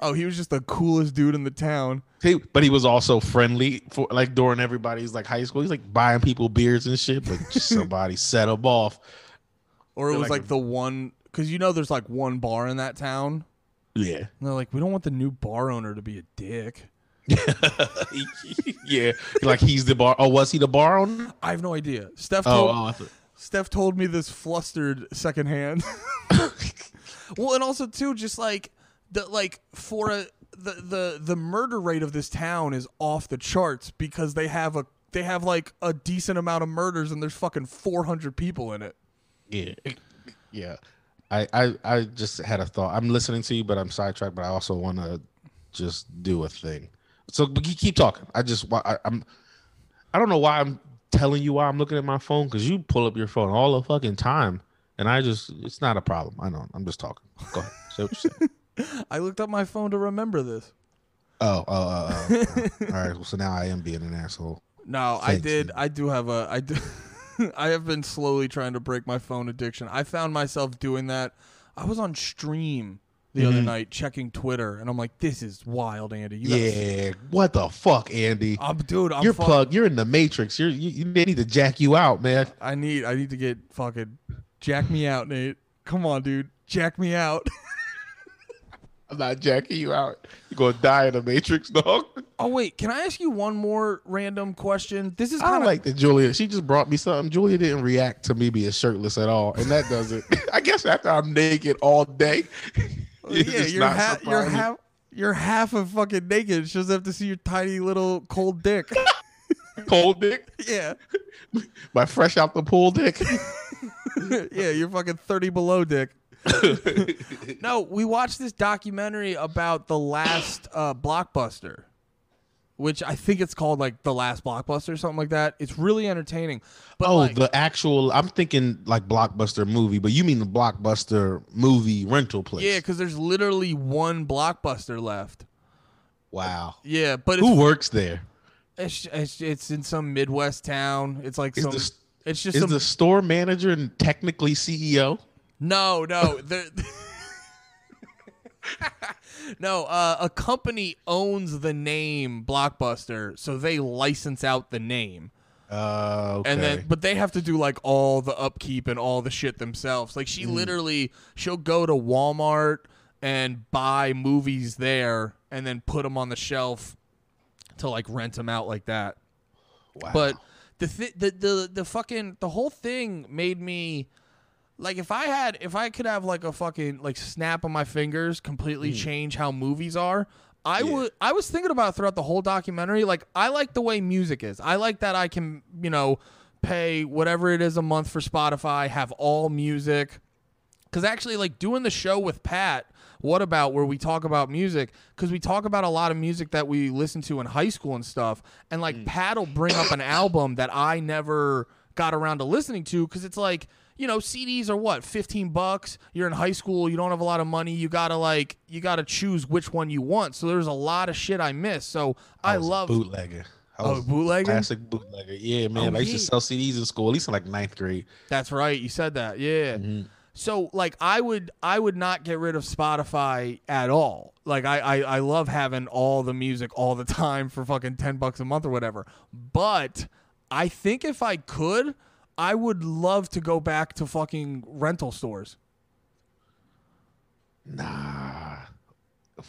Oh, he was just the coolest dude in the town. He, but he was also friendly for like during everybody's like high school. He's like buying people beers and shit, but just [LAUGHS] somebody set him off. Or it They're was like like, the one because you know there's like one bar in that town. Yeah. And they're like, we don't want the new bar owner to be a dick. [LAUGHS] yeah. Like he's the bar. Oh, was he the bar owner? I have no idea. Steph Oh, told, oh thought- Steph told me this flustered secondhand. [LAUGHS] well, and also too, just like the like for a the the the murder rate of this town is off the charts because they have a they have like a decent amount of murders and there's fucking 400 people in it. Yeah. Yeah. I, I I just had a thought. I'm listening to you, but I'm sidetracked. But I also want to just do a thing. So but you keep talking. I just I, I'm I don't know why I'm telling you why I'm looking at my phone because you pull up your phone all the fucking time, and I just it's not a problem. I know. I'm just talking. Go ahead. Say what you're saying. [LAUGHS] I looked up my phone to remember this. Oh, oh, oh, oh, oh. all right. Well, so now I am being an asshole. [LAUGHS] No, I did. man. I do have a. I do. [LAUGHS] [LAUGHS] I have been slowly trying to break my phone addiction. I found myself doing that. I was on stream the other Mhm. night checking Twitter, and I'm like, "This is wild, Andy." You gotta- Yeah. What the fuck, Andy? I'm dude. I'm you're fuck- plugged. You're in the matrix. You're you, you they need to jack you out, man. I need. I need to get fucking jack me out, Nate. Come on, dude. Jack me out. [LAUGHS] I'm not jacking you out. You're gonna die in the matrix, [LAUGHS] dog. oh wait, can I ask you one more random question? This is I kind of like that Julia. She just brought me something. Julia didn't react to me being shirtless at all, and that doesn't. [LAUGHS] I guess after I'm naked all day. [LAUGHS] it's yeah. You're half. You're half. You're half of fucking naked. She doesn't have to see your tiny little cold dick. cold dick, yeah. my fresh out the pool dick. yeah, you're fucking 30 below dick. [LAUGHS] no, we watched this documentary about the last uh, blockbuster, which I think it's called like the last blockbuster or something like that. It's really entertaining. But oh, like, the actual. I'm thinking like blockbuster movie, but you mean the blockbuster movie rental place? yeah, because there's literally one blockbuster left. Wow. Yeah, but it's, Who works there? it's, it's it's in some Midwest town. It's like Is some. the it's just is some. the store manager and technically CEO? No, no. [LAUGHS] no, uh, a company owns the name Blockbuster, so they license out the name. Uh, okay. And then but they have to do like all the upkeep and all the shit themselves. Like she literally she'll go to Walmart and buy movies there and then put them on the shelf to like rent them out like that. wow. But the, th- the the the fucking the whole thing made me like if I had if I could have like a fucking like snap of my fingers completely mm. change how movies are. I. Yeah. would I was thinking about throughout the whole documentary like I like the way music is. I like that I can, you know, pay whatever it is a month for Spotify, have all music. Cuz actually like doing the show with Pat what about where we talk about music because we talk about a lot of music that we listen to in high school and stuff and like mm. pat will bring up an album that i never got around to listening to because it's like you know cds are what 15 bucks you're in high school you don't have a lot of money you gotta like you gotta choose which one you want so there's a lot of shit i miss so i, a love bootlegger. I Oh, bootlegger? Classic bootlegger. Yeah, man. Oh, I used to sell CDs in school, at least in like ninth grade. That's right. You said that. Yeah. Mm-hmm. So like I would I would not get rid of Spotify at all. Like I, I I love having all the music all the [LAUGHS] time for fucking 10 bucks a month or whatever. But I think if I could, I would love to go back to fucking rental stores. Nah.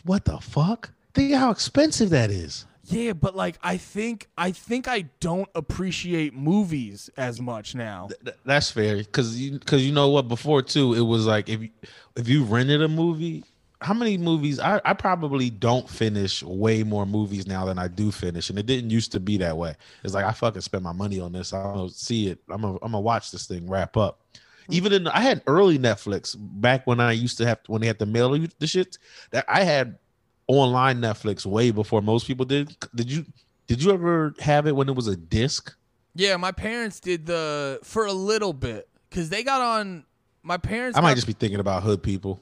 What the fuck? Think how expensive that is. Yeah, but like I think I think I don't appreciate movies as much now. Th- that's fair, cause you, cause you know what? Before too, it was like if you, if you rented a movie, how many movies? I, I probably don't finish way more movies now than I do finish, and it didn't used to be that way. It's like I fucking spend my money on this. I'm gonna see it. I'm gonna I'm gonna watch this thing wrap up. Mm-hmm. Even in I had early Netflix back when I used to have when they had to mail you the shit. That I had online Netflix way before most people did. Did you did you ever have it when it was a disc? Yeah, my parents did the for a little bit cuz they got on my parents I might got- just be thinking about hood people.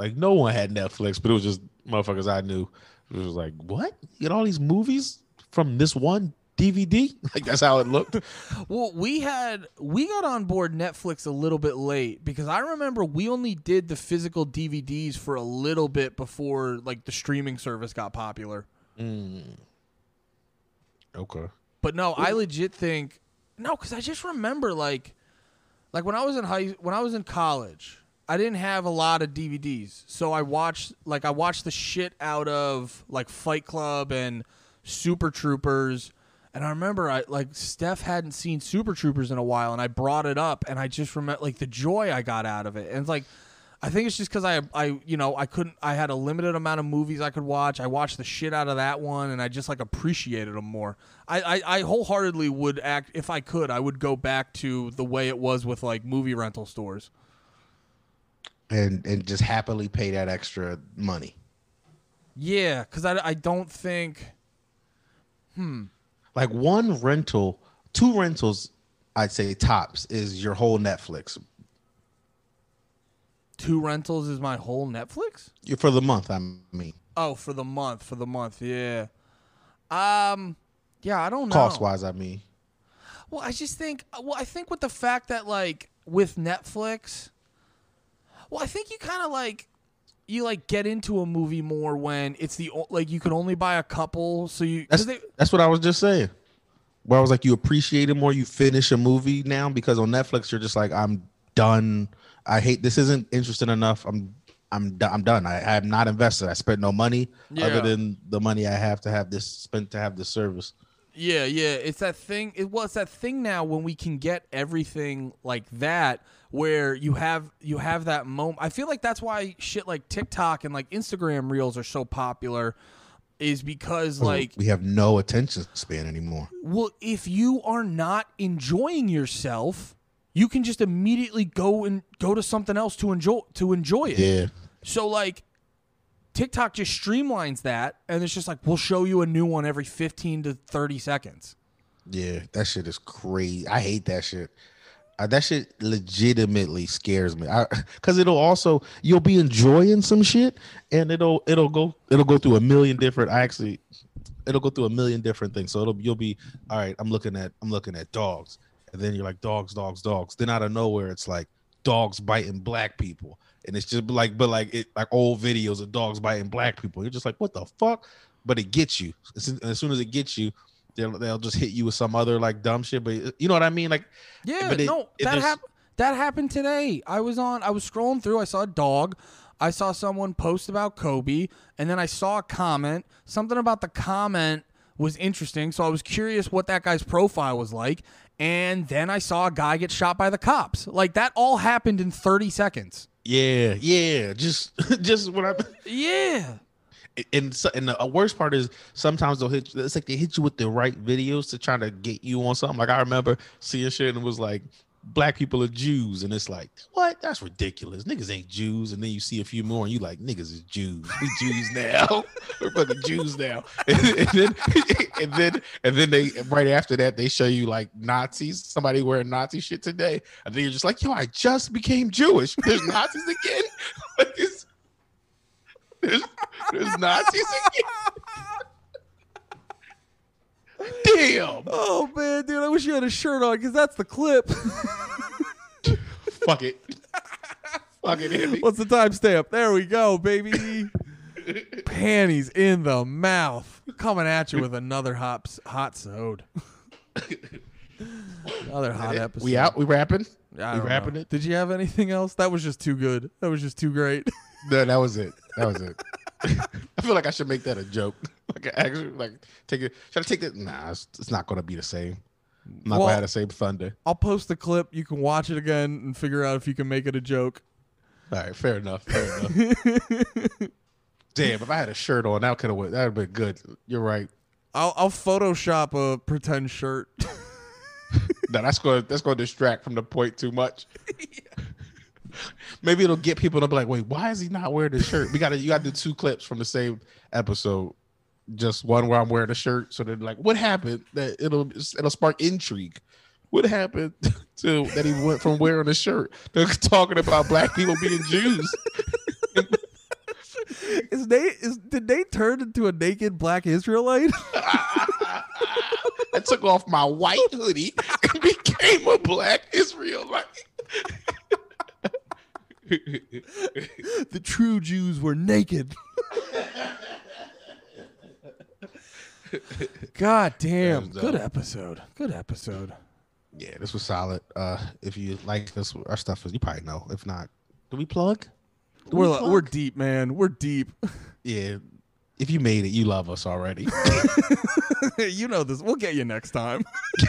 Like no one had Netflix, but it was just motherfuckers I knew. It was like, what? You get all these movies from this one DVD? [LAUGHS] Like that's how it looked. [LAUGHS] Well, we had we got on board Netflix a little bit late because I remember we only did the physical DVDs for a little bit before like the streaming service got popular. Mm. okay. But no, I legit think no, because I just remember like like when I was in high when I was in college, I didn't have a lot of DVDs, so I watched like I watched the shit out of like Fight Club and Super Troopers. And I remember I like Steph hadn't seen Super Troopers in a while, and I brought it up, and I just remember like the joy I got out of it. And it's like, I think it's just because I, I, you know, I couldn't, I had a limited amount of movies I could watch. I watched the shit out of that one, and I just like appreciated them more. I, I, I wholeheartedly would act if I could. I would go back to the way it was with like movie rental stores. And and just happily pay that extra money. Yeah, because I, I don't think. Hmm. Like one rental, two rentals, I'd say tops is your whole Netflix Two rentals is my whole Netflix. for the month. I mean, Oh, for the month, for the month, yeah. Um, yeah, I don't know. cost wise, I mean. Well, I just think. Well, I think with the fact that like with Netflix, well, I think you kind of like you like get into a movie more when it's the like you can only buy a couple, so you That's they, that's what I was just saying. Where I was like, you appreciate it more. You finish a movie now because on Netflix you're just like, I'm done. I hate this. Isn't interesting enough. I'm I'm I'm done. I, I am not invested. I spent no money Yeah. other than the money I have to have this spent to have this service. Yeah, yeah. It's that thing. It was that thing now when we can get everything like that, where you have you have that moment. I feel like that's why shit like TikTok and like Instagram Reels are so popular, is because like we have no attention span anymore. well, if you are not enjoying yourself, you can just immediately go and go to something else to enjoy to enjoy it. Yeah. So like TikTok just streamlines that and it's just like we'll show you a new one every 15 to 30 seconds. Yeah, that shit is crazy. I hate that shit. Uh, that shit legitimately scares me. I because it'll also you'll be enjoying some shit and it'll it'll go it'll go through a million different. I actually it'll go through a million different things. So it'll you'll be all right. I'm looking at I'm looking at dogs, and then you're like dogs, dogs, dogs. Then out of nowhere, it's like dogs biting black people, and it's just like but like it like old videos of dogs biting black people. You're just like what the fuck? But it gets you. As, as soon as it gets you, they'll they'll just hit you with some other like dumb shit. But you know what I mean? Like Yeah, But it- no, that happened. That happened today. I was on. I was scrolling through. I saw a dog. I saw someone post about Kobe, and then I saw a comment. Something about the comment was interesting, so I was curious what that guy's profile was like. And then I saw a guy get shot by the cops. Like that all happened in 30 seconds. yeah, yeah. Just [LAUGHS] just what I. Yeah. and so, and the uh, worst part is sometimes they'll hit. It's like they hit you with the right videos to try to get you on something. Like I remember seeing shit and it was like black people are Jews, and it's like what? That's ridiculous. Niggas ain't Jews. And then you see a few more, and you like niggas is Jews. We Jews [LAUGHS] now. [LAUGHS] We're fucking Jews now. And, [LAUGHS] and then and then and then they right after that they show you like Nazis. Somebody wearing Nazi shit today, and then you're just like, yo, I just became Jewish. There's Nazis again. There's, there's Nazis again. Damn. Oh man, dude, I wish you had a shirt on because that's the clip. Fuck it. Fuck it, Andy. What's the timestamp? There we go, baby. Panties in the mouth. Coming at you with another hot hot sode. another hot episode. We out? We rapping? I we don't wrapping know. it? Did you have anything else? That was just too good. That was just too great. No, that was it. That was it. [LAUGHS] I feel like I should make that a joke. Like actually, like take it. Should I take it? Nah, it's, it's not gonna be the same. I'm not Well- gonna have the same thunder. I'll post the clip. You can watch it again and figure out if you can make it a joke. All right, fair enough. Fair enough. [LAUGHS] Damn, if I had a shirt on, that could have. That would have been good. You're right. I'll I'll Photoshop a pretend shirt. [LAUGHS] No, that's going. to That's to distract from the point too much. [LAUGHS] Maybe it'll get people to be like, "Wait, why is he not wearing the shirt?" We got to. You got to do two clips from the same episode. Just one where I'm wearing a shirt, so they're like, "What happened?" That it'll it'll spark intrigue. What happened [LAUGHS] to that he went from wearing a shirt to [LAUGHS] talking about black people being Jews? [LAUGHS] is Nate is did they turn into a naked black Israelite? I took off my white hoodie and became a black Israelite. the true Jews were naked. God damn. Good episode. Good episode. Yeah, this was solid. Uh, if you like this, our stuff is you probably know. If not, do we plug? Do we We're plug? we're deep, man. We're deep. [LAUGHS] yeah. If you made it, you love us already. [LAUGHS] you know this. We'll get you next time. [LAUGHS]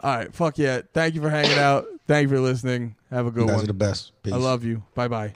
All right. Fuck yeah. Thank you for hanging out. Thank you for listening. Have a you good guys one. are the best. Peace. I love you. Bye bye.